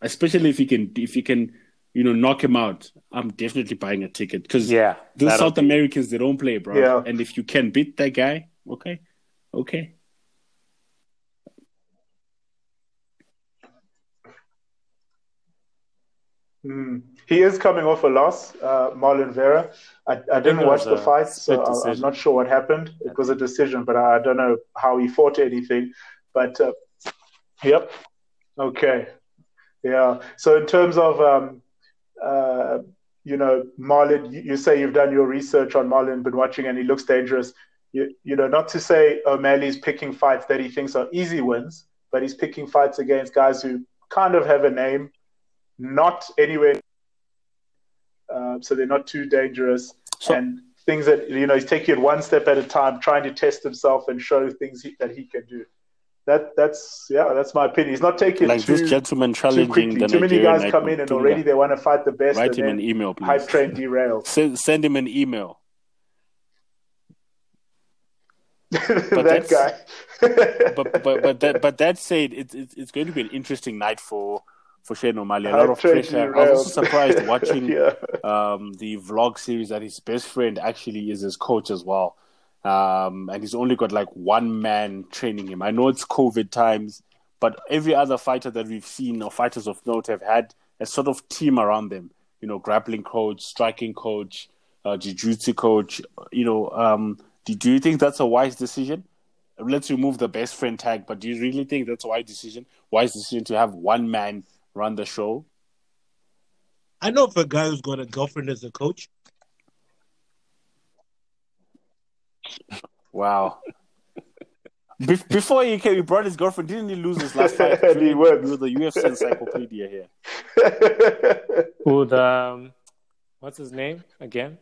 especially if he can if he can you know knock him out. I'm definitely buying a ticket because yeah, the South be... Americans they don't play, bro. Yeah. And if you can beat that guy, okay, okay. Mm. He is coming off a loss, uh, Marlon Vera. I, I didn't watch the fight, so I, am not sure what happened. It was a decision, but I, I don't know how he fought anything. But uh, yep, okay, yeah. So in terms of um, uh, you know Marlon, you, you, say you've done your research on Marlon, been watching, and he looks dangerous. You, you know, not to say O'Malley's picking fights that he thinks are easy wins, but he's picking fights against guys who kind of have a name not anywhere, uh, so they're not too dangerous. So, and things that you know he's taking it one step at a time, trying to test himself and show things he, that he can do. That that's yeah, that's my opinion. He's not taking like too, this gentleman challenging too, too many guys come in and already they want to fight the best. Write him an email, please. Hype train derail. <laughs> send, send him an email. <laughs> that guy. <laughs> but but but that but that said, it's it's it's going to be an interesting night for for Shane O'Malley. A lot of pressure. I was also surprised <laughs> watching yeah. um, the vlog series that his best friend actually is his coach as well. Um, and he's only got like one man training him. I know it's COVID times, but every other fighter that we've seen or fighters of note have had a sort of team around them. You know, grappling coach, striking coach, uh, jiu-jitsu coach. You know, um, do, do you think that's a wise decision? Let's remove the best friend tag, but do you really think that's a wise decision? Wise decision to have one man run the show? I know of a guy who's got a girlfriend as a coach. Wow. Be- before he came, he brought his girlfriend. Didn't he lose his last <laughs> fight? And he wins. You're the UFC encyclopedia here. <laughs> With the um, what's his name again?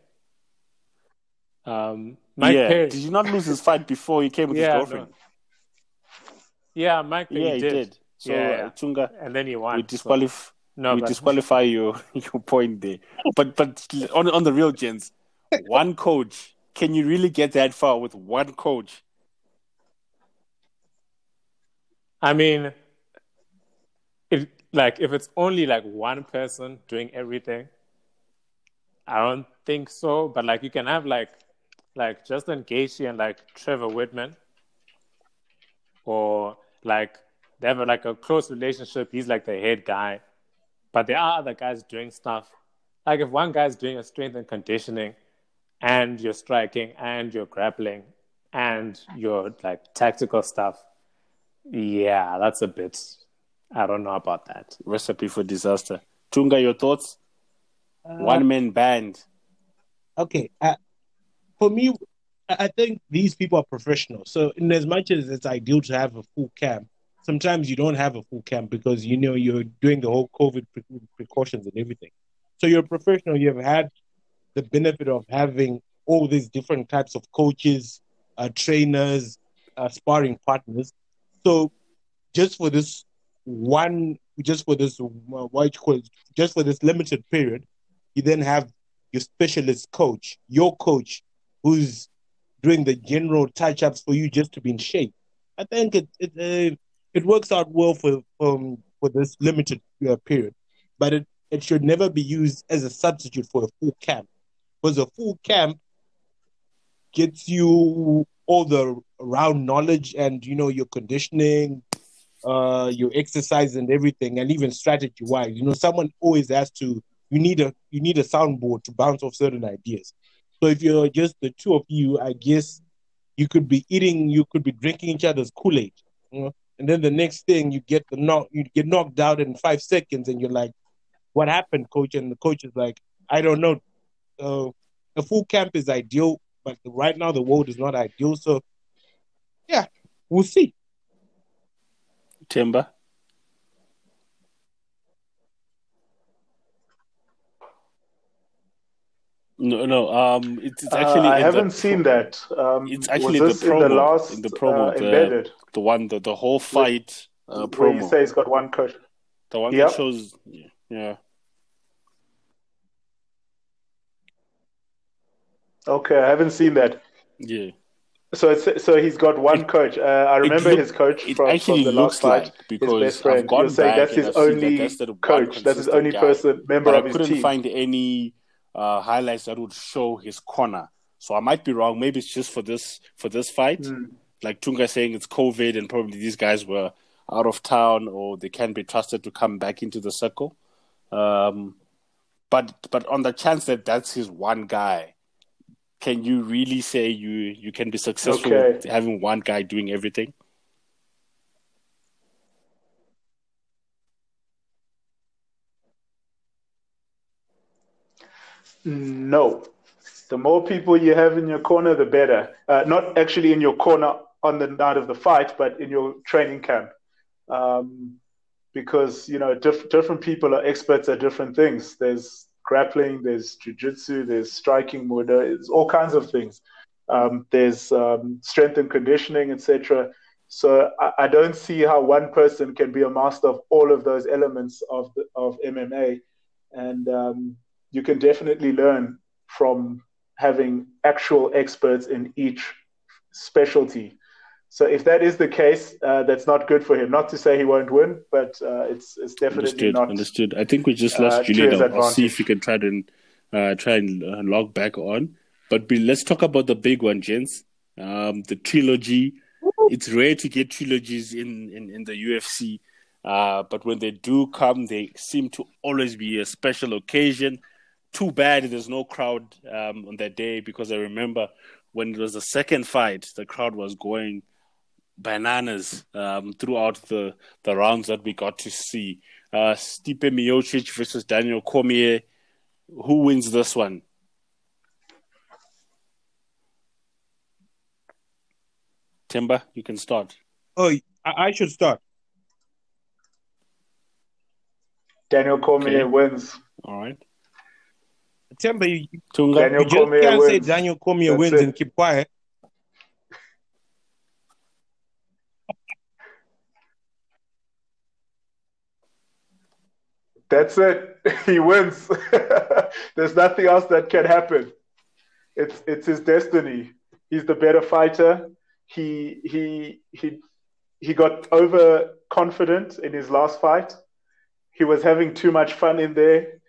Um, Mike yeah. Perry. Did you not lose his fight before he came with Yeah, his girlfriend? Yeah, Mike Perry Yeah, he did. did. So, Yeah. Tunga, and then he won. we so- disqualify. No, we but- disqualify your your point there. But but on on the real gents, one coach. Can you really get that far with one coach? I mean, if like if it's only like one person doing everything, I don't think so. But like you can have like like Justin Gaethje and like Trevor Wittman, or like they have like a close relationship. He's like the head guy, but there are other guys doing stuff. Like if one guy's doing a strength and conditioning, and you're striking and you're grappling and your like tactical stuff. Yeah, that's a bit. I don't know about that. Recipe for disaster. Tunga, your thoughts? one man band. okay uh, for me i I think these people are professional so in as much as it's ideal to have a full camp sometimes you don't have a full camp because you know you're doing the whole covid pre- precautions and everything. So you're a professional. You have had the benefit of having all these different types of coaches uh, trainers uh, sparring partners. So just for this one just for this uh, what you call it, just for this limited period you then have your specialist coach, your coach, who's doing the general touch ups for you just to be in shape. I think it it uh, it works out well for um, for this limited uh, period, but it, it should never be used as a substitute for a full camp, because a full camp gets you all the round knowledge and you know your conditioning, uh, your exercise and everything, and even strategy wise. You know, someone always has to you need a you need a soundboard to bounce off certain ideas. So if you're just the two of you, I guess you could be eating, you could be drinking each other's Kool Aid, you know? And then the next thing you get the knock, you get knocked out in five seconds, and you're like, "What happened, coach?" And the coach is like, "I don't know." Uh, a full camp is ideal, but right now the world is not ideal. So, yeah, we'll see. Themba. No, no. Um, it's, it's Uh, actually. I haven't the, seen that. Um, It's actually the promo. in the last in the promo, uh, the, embedded. the one, the the whole fight uh, Where you say he's got one coach. the one Yep. that shows. Yeah. Okay, I haven't seen that. Yeah. So it's so he's got one coach. Uh, I remember look- his coach It from, actually from the looks last fight. like his because best friend. I've gone You're saying back that's his I've that only that's the coach. That's his only person member but I of his couldn't find any uh, highlights that would show his corner. So I might be wrong. Maybe it's just for this for this fight. Hmm. Like Tunga saying it's COVID and probably these guys were out of town or they can't be trusted to come back into the circle. Um, but but on the chance that that's his one guy, can you really say you you can be successful Okay. having one guy doing everything? No. The more people you have in your corner, the better. Uh, not actually in your corner on the night of the fight, but in your training camp. Um, because, you know, diff- different people are experts at different things. There's grappling, there's jujitsu, there's striking, there's all kinds of things. Um, there's um, strength and conditioning, etc. So I, I don't see how one person can be a master of all of those elements of the, of MMA, and um, you can definitely learn from having actual experts in each specialty. So if that is the case, uh, that's not good for him. Not to say he won't win, but uh, it's it's definitely Understood. not. Understood. I think we just uh, lost to Julian. I'll, I'll see if advantage. we can try to uh, try and uh, log back on. But be, let's talk about the big one, gents. Um, the trilogy. It's rare to get trilogies in, in, in the UFC, uh, but when they do come, they seem to always be a special occasion. Too bad there's no crowd um, on that day because I remember when it was the second fight, the crowd was going bananas um, throughout the, the rounds that we got to see. Uh, Stipe Miocic versus Daniel Cormier. Who wins this one? Themba, you can start. Oh, I, I should start. Daniel Cormier Okay. wins. All right. Themba, you, you Tunga. Daniel just Cormier can't say. Daniel Cormier That's wins it. and keep quiet. That's it. <laughs> He wins. <laughs> There's nothing else that can happen. It's it's his destiny. He's the better fighter. He he he he got overconfident in his last fight. He was having too much fun in there,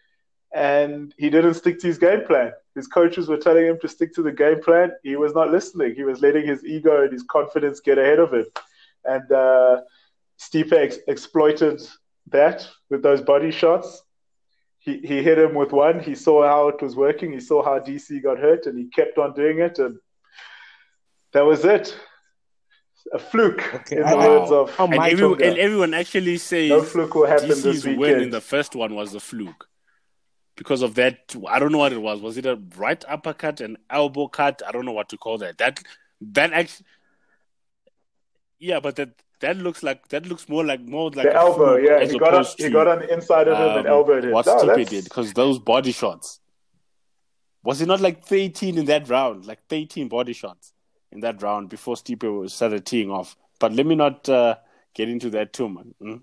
and he didn't stick to his game plan. His coaches were telling him to stick to the game plan. He was not listening. He was letting his ego and his confidence get ahead of him, and uh, Stipe ex- exploited that with those body shots. He, he hit him with one. He saw how it was working. He saw how DC got hurt, and he kept on doing it. And that was it. A fluke, Okay, in the I- words of Oh, And, every, and everyone actually says No fluke will happen DC's this win in the first one was a fluke because of that. I don't know what it was. Was it a right uppercut, an elbow cut? I don't know what to call that. That that actually, yeah, but that that looks like that looks more like more like the a elbow, yeah. He got, on, he got on the inside of him and um, elbowed him. what No, that's- did because those body shots. Was it not like 13 in that round? Like 13 body shots in that round before Stipe started teeing off. But let me not uh, get into that too much. Mm?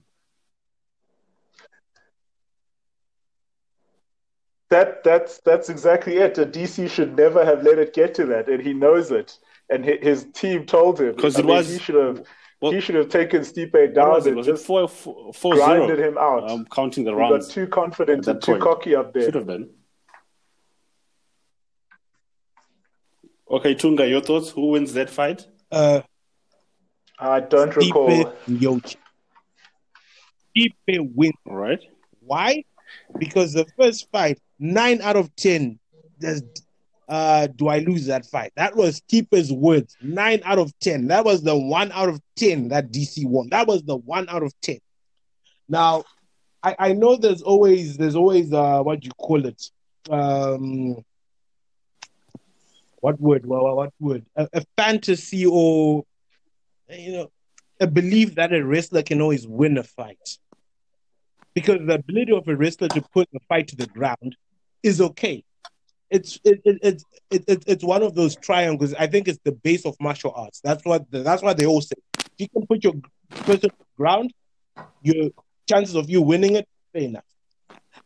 That that's that's exactly it. A DC should never have let it get to that, and he knows it. And hi- his team told him 'Cause I it mean, was- he should have Well, he should have taken Stipe what down was it? and Was it just four, four, four grinded zero? him out. Um, counting the he got rounds. too confident and too point. cocky up there. Should have been. Okay, Tunga, your thoughts? Who wins that fight? Uh, I don't recall. Stipe Miocic. Stipe wins. All right. Why? Because the first fight, nine out of ten, does uh, do I lose that fight? That was Stipe's words. Nine out of ten. That was the one out of ten that DC won. That was the one out of ten. Now, I, I know there's always there's always uh what do you call it? Um what word? Well, what word? A, a fantasy or you know a belief that a wrestler can always win a fight because the ability of a wrestler to put the fight to the ground is okay. It's it, it, it's it, it, it's one of those triangles. I think it's the base of martial arts. That's what the, that's what they all say. If you can put your person to the ground, your chances of you winning it fair enough.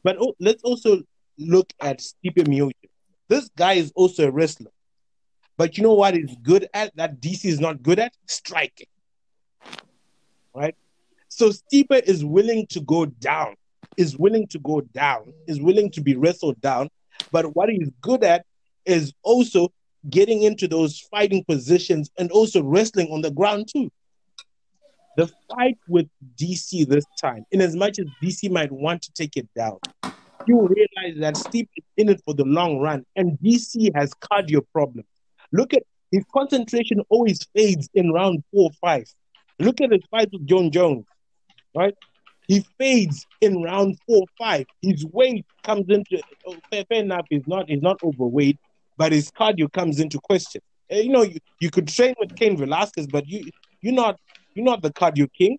But oh, let's also look at Stipe Miocic. This guy is also a wrestler, but you know what he's good at that DC is not good at striking. Right. So Stipe is willing to go down, is willing to go down, is willing to be wrestled down. But what he's good at is also getting into those fighting positions and also wrestling on the ground too. The fight with DC this time, in as much as DC might want to take it down, you realize that Stipe is in it for the long run, and DC has cardio problems. Look at his concentration always fades in round four or five. Look at his fight with Jon Jones, right? He fades in round four five. His weight comes into oh, fair, fair enough. He's not he's not overweight, but his cardio comes into question. Uh, You know, you, you could train with Cain Velasquez, but you you're not you're not the cardio king,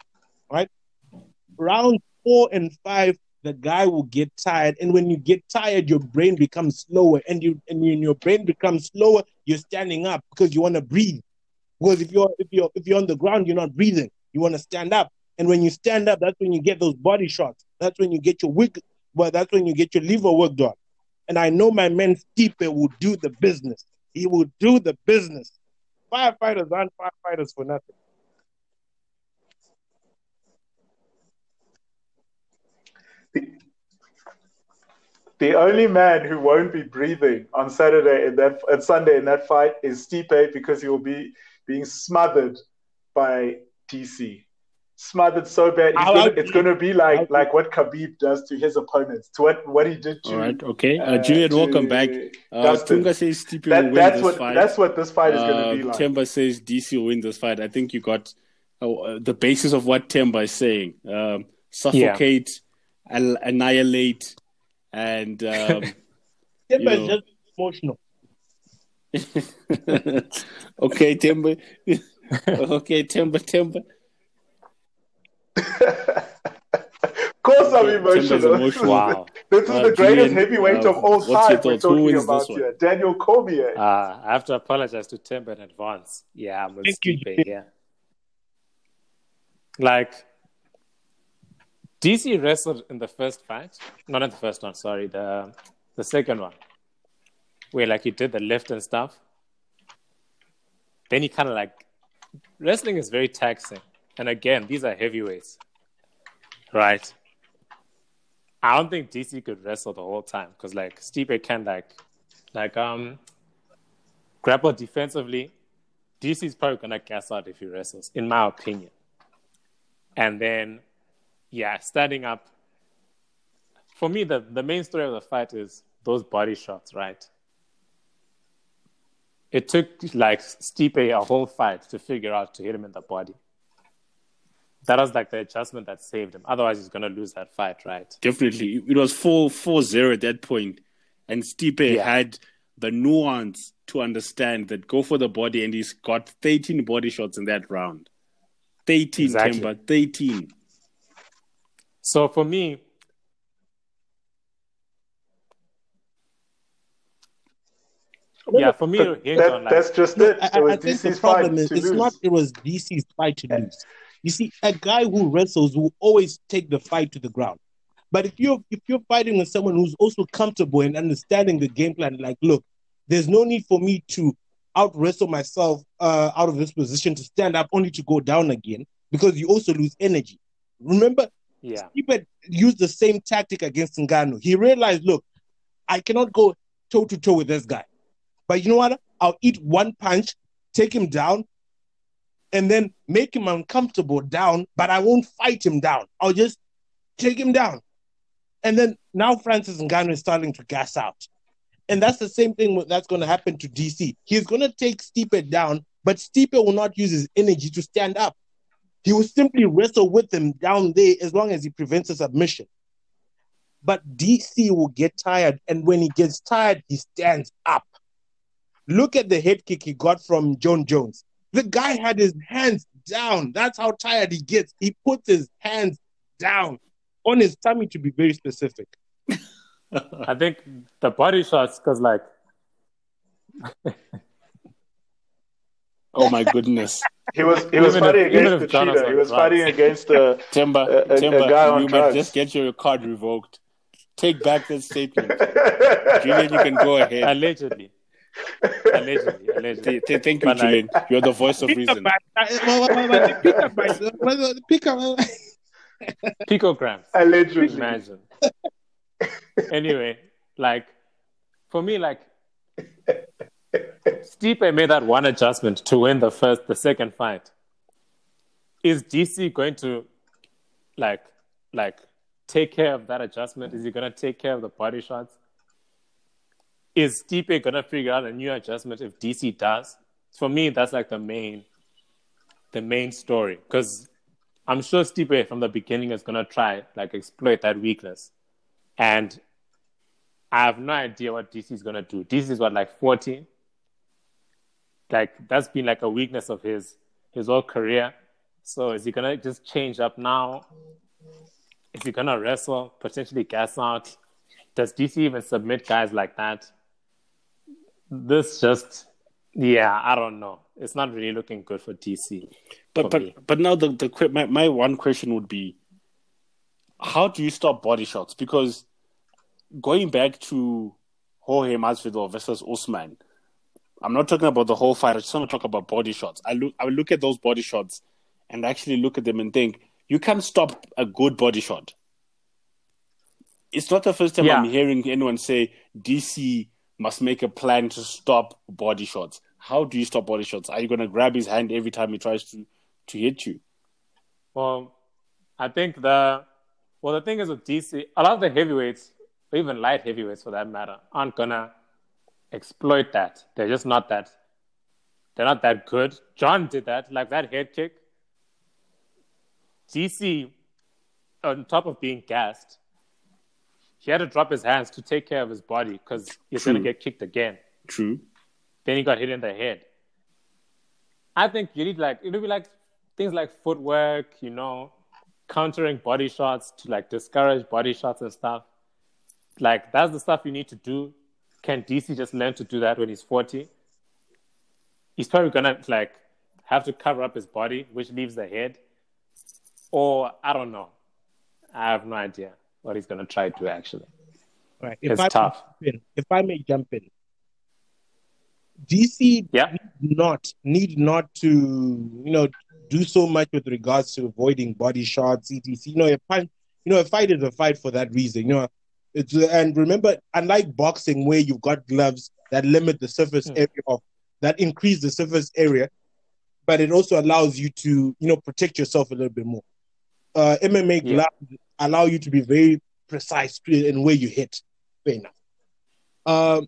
right? Round four and five, the guy will get tired, and when you get tired, your brain becomes slower, and you and when your brain becomes slower, you're standing up because you want to breathe. Because if you're if you're if you're on the ground, you're not breathing. You want to stand up, and when you stand up, that's when you get those body shots. That's when you get your wig. Well, that's when you get your liver worked on. And I know my man Stipe will do the business. He will do the business. firefighters aren't firefighters for nothing. The only man who won't be breathing on Saturday in that and Sunday in that fight is Stipe because he will be being smothered by DC. Smothered so bad, he's gonna, it's going to be like How like what Khabib does to his opponents, to what what he did to. All right, okay. Uh, uh, Julian, to welcome back. Uh, Dustin. Tunga says Stipe will That, win that's this what fight. that's what this fight is going to Uh, be like. Themba says DC will win this fight. I think you got uh, the basis of what Themba is saying. Um, suffocate, al- annihilate, and um, <laughs> Themba You is just emotional. <laughs> okay, Themba. <laughs> okay, Themba, Themba. Of course, I'm Themba's emotional. emotional. Wow. This is Uh, the greatest Julian, heavyweight uh, of all time we're thoughts? Who talking wins about this here. Daniel Cormier. Uh, I have to apologize to Timber in advance. Yeah, I'm with Thank you, Stipe, yeah. Like, DC wrestled in the first fight. Not in the first one, sorry. The, the second one. Where, like, he did the lift and stuff. Then he kind of like. Wrestling is very taxing. And again, these are heavyweights. Right? I don't think DC could wrestle the whole time because, like, Stipe can, like, like, um, grapple defensively, DC is probably gonna gas out if he wrestles, in my opinion. And then, yeah, standing up. For me, the, the main story of the fight is those body shots, right? It took like Stipe a whole fight to figure out to hit him in the body. That was like the adjustment that saved him. Otherwise, he's gonna lose that fight, right? Definitely. It was 4 4 0 at that point, and Stipe Yeah. had the nuance to understand that go for the body, and he's got 13 body shots in that round. 13, Exactly. Themba, 13. So for me, yeah, for me, it hinged That- on like that's just No, it. I, was I think the problem is it's lose. not it was DC's fight to lose. You see, a guy who wrestles will always take the fight to the ground. But if you're if you're fighting with someone who's also comfortable and understanding the game plan, like, look, there's no need for me to out wrestle myself uh, out of this position to stand up only to go down again because you also lose energy. Remember, yeah, Stipe used the same tactic against Ngannou. He realized, look, I cannot go toe to toe with this guy. But you know what? I'll eat one punch, take him down, and then make him uncomfortable down, but I won't fight him down. I'll just take him down. And then now Francis Ngannou is starting to gas out. And that's the same thing that's going to happen to DC. He's going to take Stipe down, but Stipe will not use his energy to stand up. He will simply wrestle with him down there as long as he prevents a submission. But DC will get tired, and when he gets tired, he stands up. Look at the head kick he got from Jon Jones. The guy had his hands down. That's how tired he gets. He puts his hands down on his tummy, to be very specific. <laughs> I think the body shots because like <laughs> Oh my goodness. He was he was Even fighting if- against the Jonas cheater. He was drugs. fighting against the <laughs> Themba, A- a- a guy on you might just get your card revoked. Take back that statement. Julian, you can go ahead. allegedly, allegedly, allegedly. Th- th- Thank you, Julian. You're the voice of reason. pick up. Picograms. Allegedly. Imagine. anyway, like for me, like Stipe made that one adjustment to win the first, the second fight. Is DC going to like, like take care of that adjustment? Is he going to take care of the body shots? Is Stipe to figure out a new adjustment if DC does? For me, that's like the main, the main story because I'm sure Stipe from the beginning is gonna try like exploit that weakness, and I have no idea what DC is gonna do. DC is what like 40. Like that's been like a weakness of his his whole career. So is he gonna just change up now? Is he gonna wrestle potentially gas out? Does DC even submit guys like that? This just yeah, I don't know. It's not really looking good for DC. But for but me. but now the the my, my one question would be, how do you stop body shots? Because going back to Jorge Masvidal versus Usman, I'm not talking about the whole fight. I just want to talk about body shots. I look, I look at those body shots and actually look at them and think, you can't stop a good body shot. It's not the first time Yeah. I'm hearing anyone say DC must make a plan to stop body shots. How do you stop body shots? Are you going to grab his hand every time he tries to, to hit you? Well, I think the well the thing is with DC, a lot of the heavyweights, or even light heavyweights for that matter, aren't gonna exploit that. They're just not that. They're not that good. Jon did that, like that head kick. DC, on top of being gassed, he had to drop his hands to take care of his body because he's gonna get kicked again. True. Then he got hit in the head. I think you need like it'll be like things like footwork, you know, countering body shots to like discourage body shots and stuff. Like that's the stuff you need to do. Can DC just learn to do that when he's forty? He's probably gonna like have to cover up his body, which leaves the head. Or I don't know. I have no idea what he's gonna try to actually. Right. If It's I tough. In, if I may jump in, DC Yeah. need not need not to you know do so much with regards to avoiding body shots, etc. You know, a fight, you know, a fight is a fight for that reason. You know, it's and remember, unlike boxing where you've got gloves that limit the surface Hmm. area of that increase the surface area, but it also allows you to you know protect yourself a little bit more. Uh, MMA Yeah. gloves allow you to be very precise in where you hit. Fair enough. Um,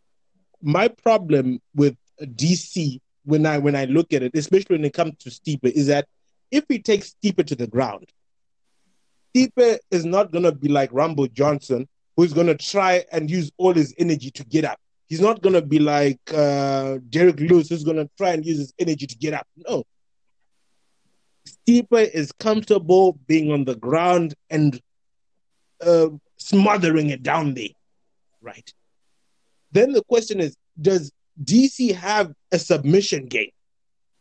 my problem with DC when I when I look at it, especially when it comes to Stipe, is that if he takes Stipe to the ground, Stipe is not gonna be like Rumble Johnson, who's gonna try and use all his energy to get up. He's not gonna be like uh, Derrick Lewis, who's gonna try and use his energy to get up. No. Stipe is comfortable being on the ground and uh, smothering it down there, right? Then the question is, does DC have a submission game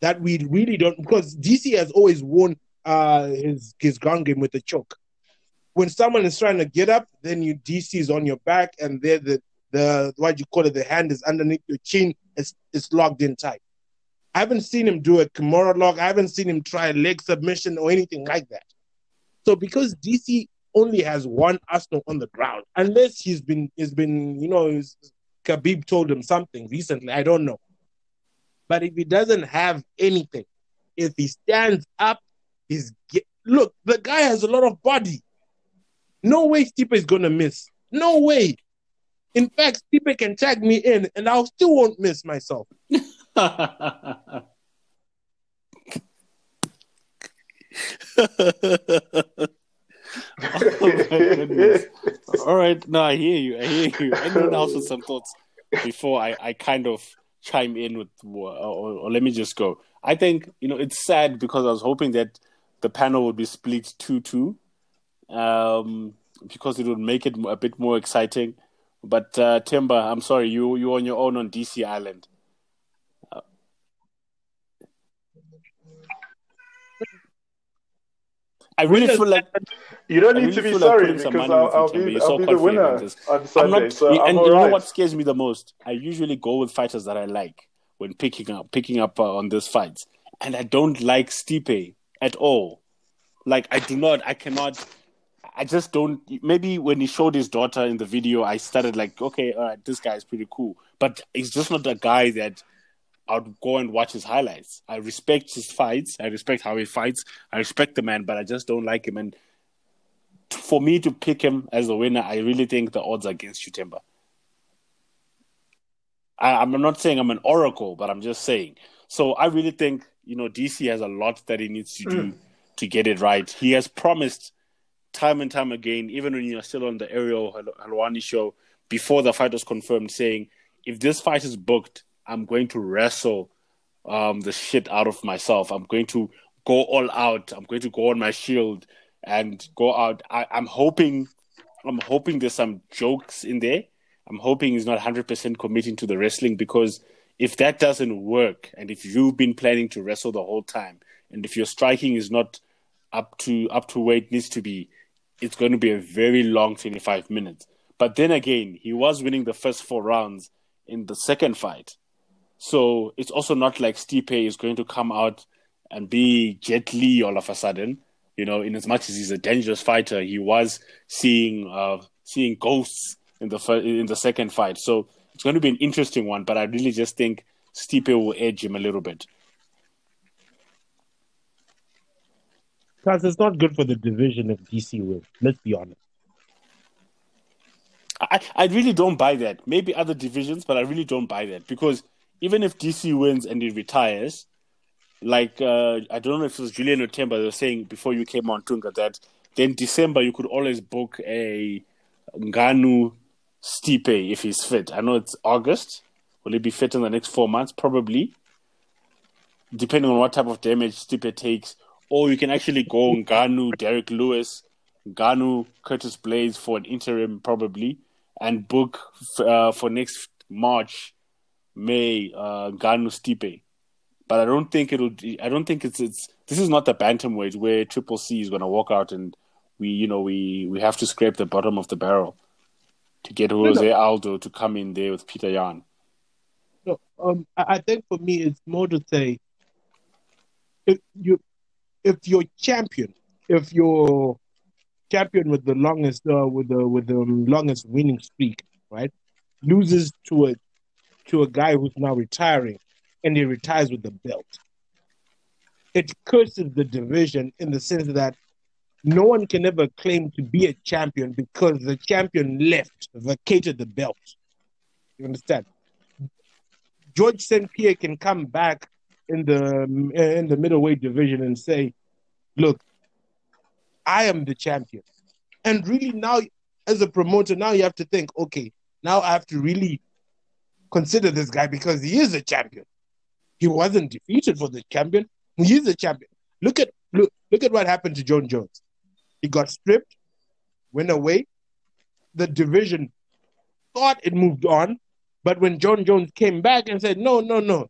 that we really don't? Because DC has always won uh, his his ground game with a choke. When someone is trying to get up, then you DC is on your back, and there the the what you call it, the hand is underneath your chin, it's it's locked in tight. I haven't seen him do a Kimura lock. I haven't seen him try a leg submission or anything like that. So because DC only has one Arsenal on the ground, unless he's been he's been you know Khabib told him something recently. I don't know. But if he doesn't have anything, if he stands up, he's get, look. The guy has a lot of body. No way Stipe is gonna miss. No way. In fact, Stipe can tag me in, and I still won't miss myself. <laughs> <laughs> oh. All right, no, I hear you. I hear you. Anyone else with some thoughts before I, I kind of chime in with, or, or, or let me just go. I think you know it's sad because I was hoping that the panel would be split two two, um, because it would make it a bit more exciting. But uh, Themba, I'm sorry, you you're on your own on DC Island. I really feel like You don't need really to be like sorry some because I'll, I'll be, I'll so be the winner on I'm Sunday. not, so and I'm you know what scares me the most? I usually go with fighters that I like when picking up picking up uh, on these fights, and I don't like Stipe at all. Like I do not, I cannot, I just don't. Maybe when he showed his daughter in the video, I started like, okay, all right, this guy is pretty cool, but he's just not a guy that I'd go and watch his highlights. I respect his fights, I respect how he fights, I respect the man, but I just don't like him and for me to pick him as the winner, I really think the odds are against you, Themba. I, I'm not saying I'm an oracle, but I'm just saying. So I really think you know DC has a lot that he needs to do mm. to get it right. He has promised time and time again, even when you're still on the Ariel Helwani show, before the fight was confirmed, saying if this fight is booked, I'm going to wrestle um, the shit out of myself. I'm going to go all out. I'm going to go on my shield and go out. I, I'm hoping, I'm hoping there's some jokes in there. I'm hoping he's not 100% committing to the wrestling because if that doesn't work, and if you've been planning to wrestle the whole time, and if your striking is not up to up to where it needs to be, it's going to be a very long 25 minutes. But then again, he was winning the first four rounds in the second fight. So it's also not like Stipe is going to come out and be Jet Li all of a sudden. You know, in as much as he's a dangerous fighter, he was seeing uh, seeing ghosts in the fir- in the second fight. So it's going to be an interesting one. But I really just think Stipe will edge him a little bit. Because it's not good for the division if DC wins. Let's be honest. I, I really don't buy that. Maybe other divisions, but I really don't buy that because even if DC wins and he retires, like uh, I don't know if it was Julian or Themba they were saying before you came on Tunga that then December you could always book a Ngannou Stipe if he's fit. I know it's August. Will he be fit in the next four months? Probably. Depending on what type of damage Stipe takes, or you can actually go Ngannou, Derrick Lewis, Ngannou, Curtis Blaydes for an interim probably, and book uh, for next March, May, uh, Ngannou Stipe. But I don't think it'll. I don't think it's it's. This is not the bantamweight where Triple C is going to walk out and we, you know, we we have to scrape the bottom of the barrel to get Jose no. Aldo to come in there with Petr Yan. No, um, I, I think for me it's more to say if you if you're champion, if you're champion with the longest uh, with the with the longest winning streak, right, loses to a to a guy who's now retiring, and he retires with the belt. It curses the division in the sense that no one can ever claim to be a champion because the champion left, vacated the belt. You understand? Georges St-Pierre can come back in the in the middleweight division and say, "Look, I am the champion." And really, now as a promoter, now you have to think, okay, now I have to really consider this guy because he is a champion. He wasn't defeated for the champion. He is a champion. Look at look look at what happened to Jon Jones. He got stripped, went away. The division thought it moved on, but when Jon Jones came back and said, "No, no, no,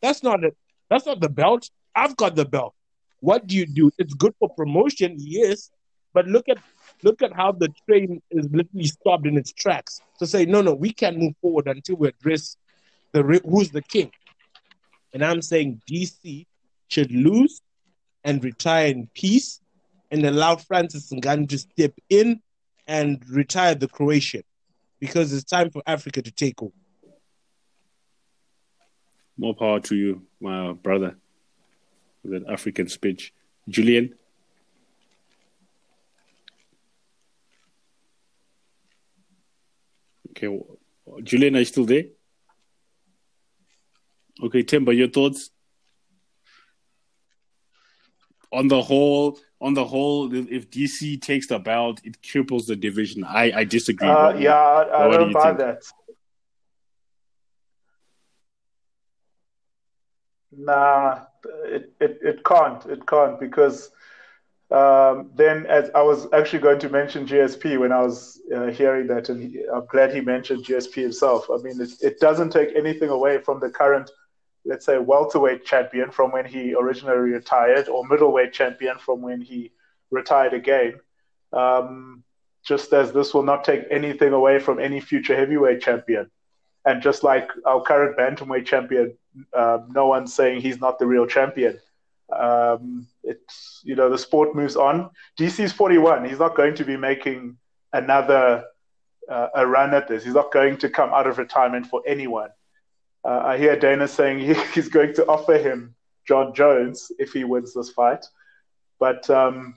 that's not it. That's not the belt. I've got the belt." What do you do? It's good for promotion, yes, but look at look at how the train is literally stopped in its tracks to say, "No, no, we can't move forward until we address the who's the king." And I'm saying DC should lose and retire in peace and allow Francis Ngannou to step in and retire the Croatian because it's time for Africa to take over. More power to you, my brother, with that African speech. Julian? Okay, Julian, are you still there? Okay, Themba, your thoughts? On the whole, on the whole, if DC takes the belt, it cripples the division. I, I disagree. Uh, yeah, I, I don't do buy think? that. Nah, it, it, it can't. It can't because um, then, as I was actually going to mention GSP when I was uh, hearing that, and I'm glad he mentioned GSP himself. I mean, it, it doesn't take anything away from the current let's say, welterweight champion from when he originally retired, or middleweight champion from when he retired again. Um, just as this will not take anything away from any future heavyweight champion. And just like our current bantamweight champion, uh, no one's saying he's not the real champion. Um, it's you know the sport moves on. DC's 41. He's not going to be making another uh, a run at this. He's not going to come out of retirement for anyone. Uh, I hear Dana saying he, <laughs> he's going to offer him Jon Jones if he wins this fight. But um,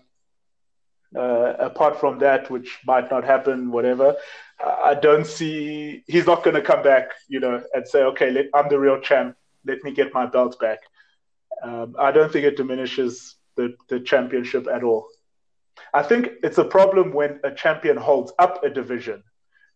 uh, apart from that, which might not happen, whatever, I don't see he's not going to come back, you know, and say, okay, let, I'm the real champ. Let me get my belt back. Um, I don't think it diminishes the, the championship at all. I think it's a problem when a champion holds up a division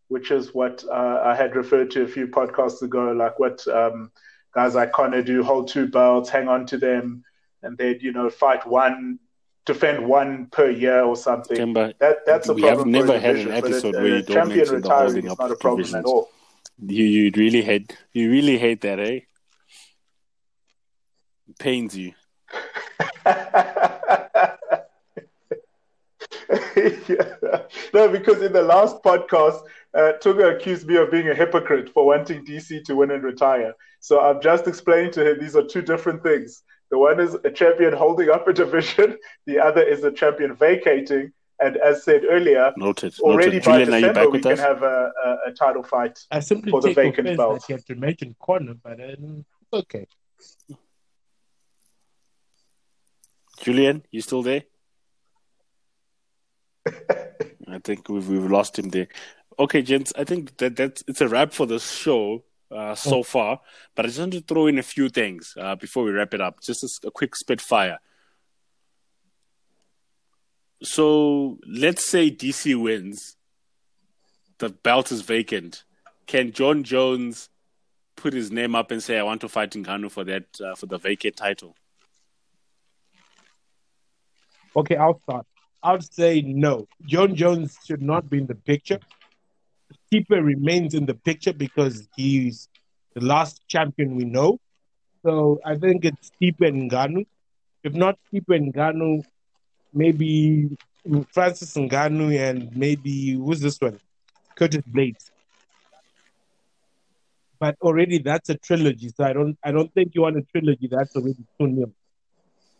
which is what uh, I had referred to a few podcasts ago, like what um, guys like Conor do: hold two belts, hang on to them, and then you know fight one, defend one per year or something. Themba, that that's a we problem. have never had division, an episode where a you don't champion mention the retiring holding is up not a problem divisions. at all. You you really hate you really hate that, eh? Pains you. yeah. <laughs> no, because in the last podcast, uh, Tunga accused me of being a hypocrite for wanting DC to win and retire. So I'm just explaining to him these are two different things. The one is a champion holding up a division, <laughs> the other is a champion vacating. And as said earlier, Noted. already Noted. by Julian, you December back we with can us? have a, a, a title fight. I simply For the vacant offense belt. that you have to mention corner, but um, okay. Julian, you still there? <laughs> I think we've we've lost him there. Okay, gents, I think that that's it's a wrap for the show uh, so far. But I just want to throw in a few things uh, before we wrap it up. Just a quick spitfire. So let's say DC wins, the belt is vacant. Can Jon Jones put his name up and say, "I want to fight Ngannou for that uh, for the vacant title"? Okay, I'll start. I would say no. Jon Jones should not be in the picture. Stipe remains in the picture because he's the last champion we know. So I think it's Stipe and Ngannou. If not Stipe and Ngannou, maybe Francis Ngannou and maybe who's this one? Curtis Blaydes. But already that's a trilogy, so I don't I don't think you want a trilogy. That's already too nil.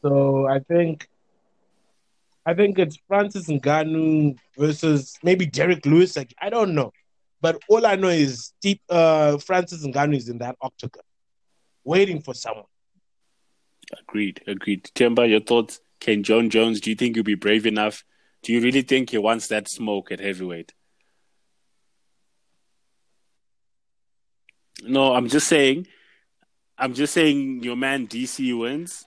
So I think I think it's Francis Ngannou versus maybe Derrick Lewis. Like I don't know, but all I know is Steve, uh, Francis Ngannou is in that octagon, waiting for someone. Agreed, agreed. Themba, your thoughts? Can Jon Jones, do you think he'll be brave enough? Do you really think he wants that smoke at heavyweight? No, I'm just saying. I'm just saying your man DC wins.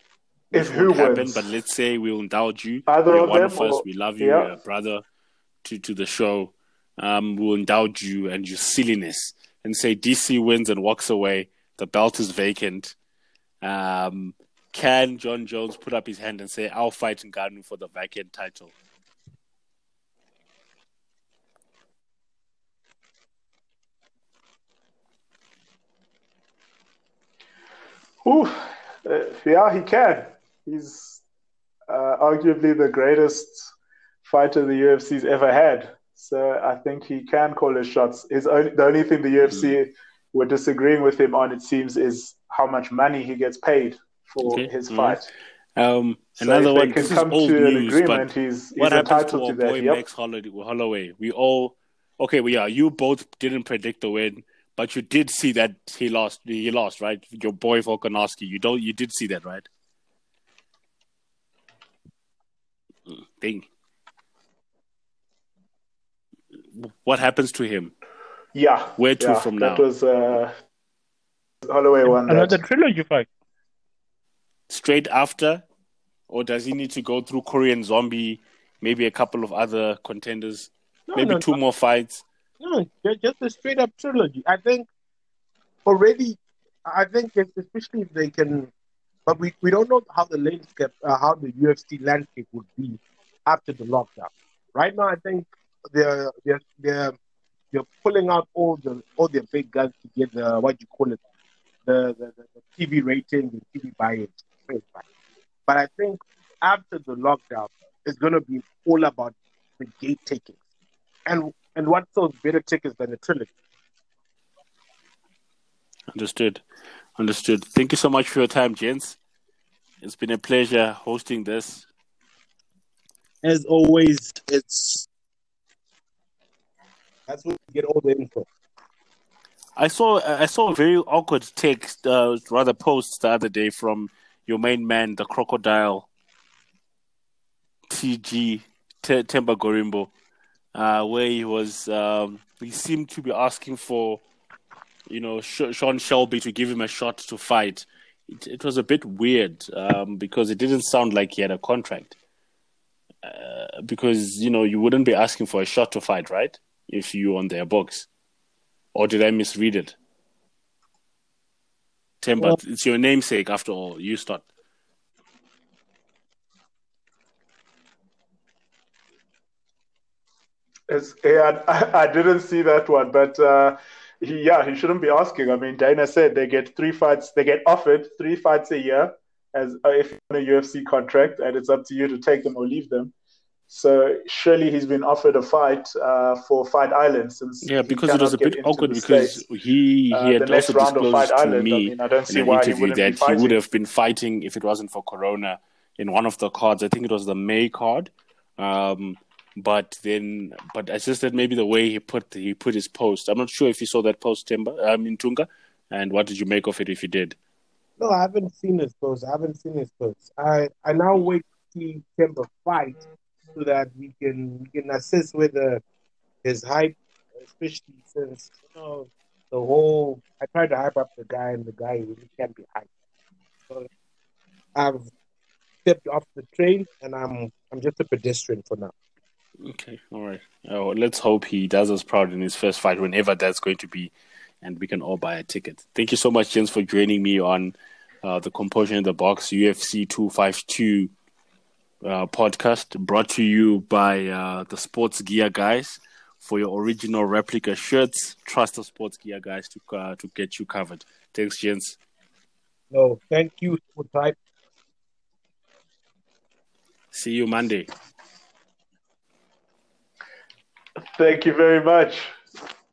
If who won't happen, wins? but let's say we'll indulge you. Either You're of one them of us. or- We love you, yeah. uh, brother, to, to the show. Um, we'll indulge you and your silliness and say DC wins and walks away. The belt is vacant. Um, can Jon Jones put up his hand and say, I'll fight Ngannou for the vacant title? Ooh, uh, yeah, he can. He's uh, arguably the greatest fighter the UFC's ever had. So I think he can call his shots. His only, the only thing the UFC were disagreeing with him on, it seems, is how much money he gets paid for Okay, his all fight. Um, So another one. This is old to an news, agreement, but he's, he's what happens to our to boy Yep. Max Holloway, Holloway? We all okay. We are. You both didn't predict the win, but you did see that he lost. He lost, right? Your boy Volkanovski. You don't. You did see that, right? Ding. What happens to him? Yeah. Where to yeah, from that now? That was uh, Holloway one. Another that. trilogy fight. Straight after, or does he need to go through Korean Zombie? Maybe a couple of other contenders. No, maybe no, two more fights. No, just a straight up trilogy. I think already, I think especially if they can, but we, we don't know how the landscape, uh, how the UFC landscape would be after the lockdown. Right now, I think they're they're they're, they're pulling out all the all their big guns to get the what you call it, the the, the, the TV ratings and TV buy-ins. But I think after the lockdown, it's going to be all about the gate taking. And and what sells better tickets than a trilogy? Understood. Understood. Thank you so much for your time, gents. It's been a pleasure hosting this. As always, it's that's where you get all the info. I saw I saw a very awkward text, uh, rather post the other day from your main man, the crocodile, TG T- Themba Gorimbo, uh, where he was um, he seemed to be asking for, you know, Sh- Sean Shelby to give him a shot to fight. It, it was a bit weird um, because it didn't sound like he had a contract. Uh, because you know you wouldn't be asking for a shot to fight, right? If you on their books. Or did I misread it? Tim, Well- but it's your namesake after all. You start. It's, yeah, I, I didn't see that one, but uh, he, yeah, he shouldn't be asking. I mean, Dana said they get three fights, they get offered three fights a year as uh, if on a UFC contract, and it's up to you to take them or leave them. So surely he's been offered a fight uh, for Fight Island since yeah, because it was a bit awkward because States. he uh, he had also disclosed to Island, me I mean, I don't see in an why interview he that he would have been fighting if it wasn't for Corona in one of the cards. I think it was the May card. Um, but then, but I just that maybe the way he put he put his post. I'm not sure if you saw that post, Themba. I mean Tunga, and what did you make of it if you did? No, I haven't seen his post. I haven't seen his post. I I now wait to see Themba fight so that we can we can assist with the, his hype, especially since you know the whole. I tried to hype up the guy, and the guy really can't be hyped. So I've stepped off the train, and I'm I'm just a pedestrian for now. Okay, all right. Oh, let's hope he does us proud in his first fight, whenever that's going to be, and we can all buy a ticket. Thank you so much, James, for joining me on uh, the Composure in the Box UFC 252 uh, podcast, brought to you by uh, the Sports Gear guys. For your original replica shirts, trust the Sports Gear guys to uh, to get you covered. Thanks, Jens. No, thank you, Type. See you Monday. Thank you very much.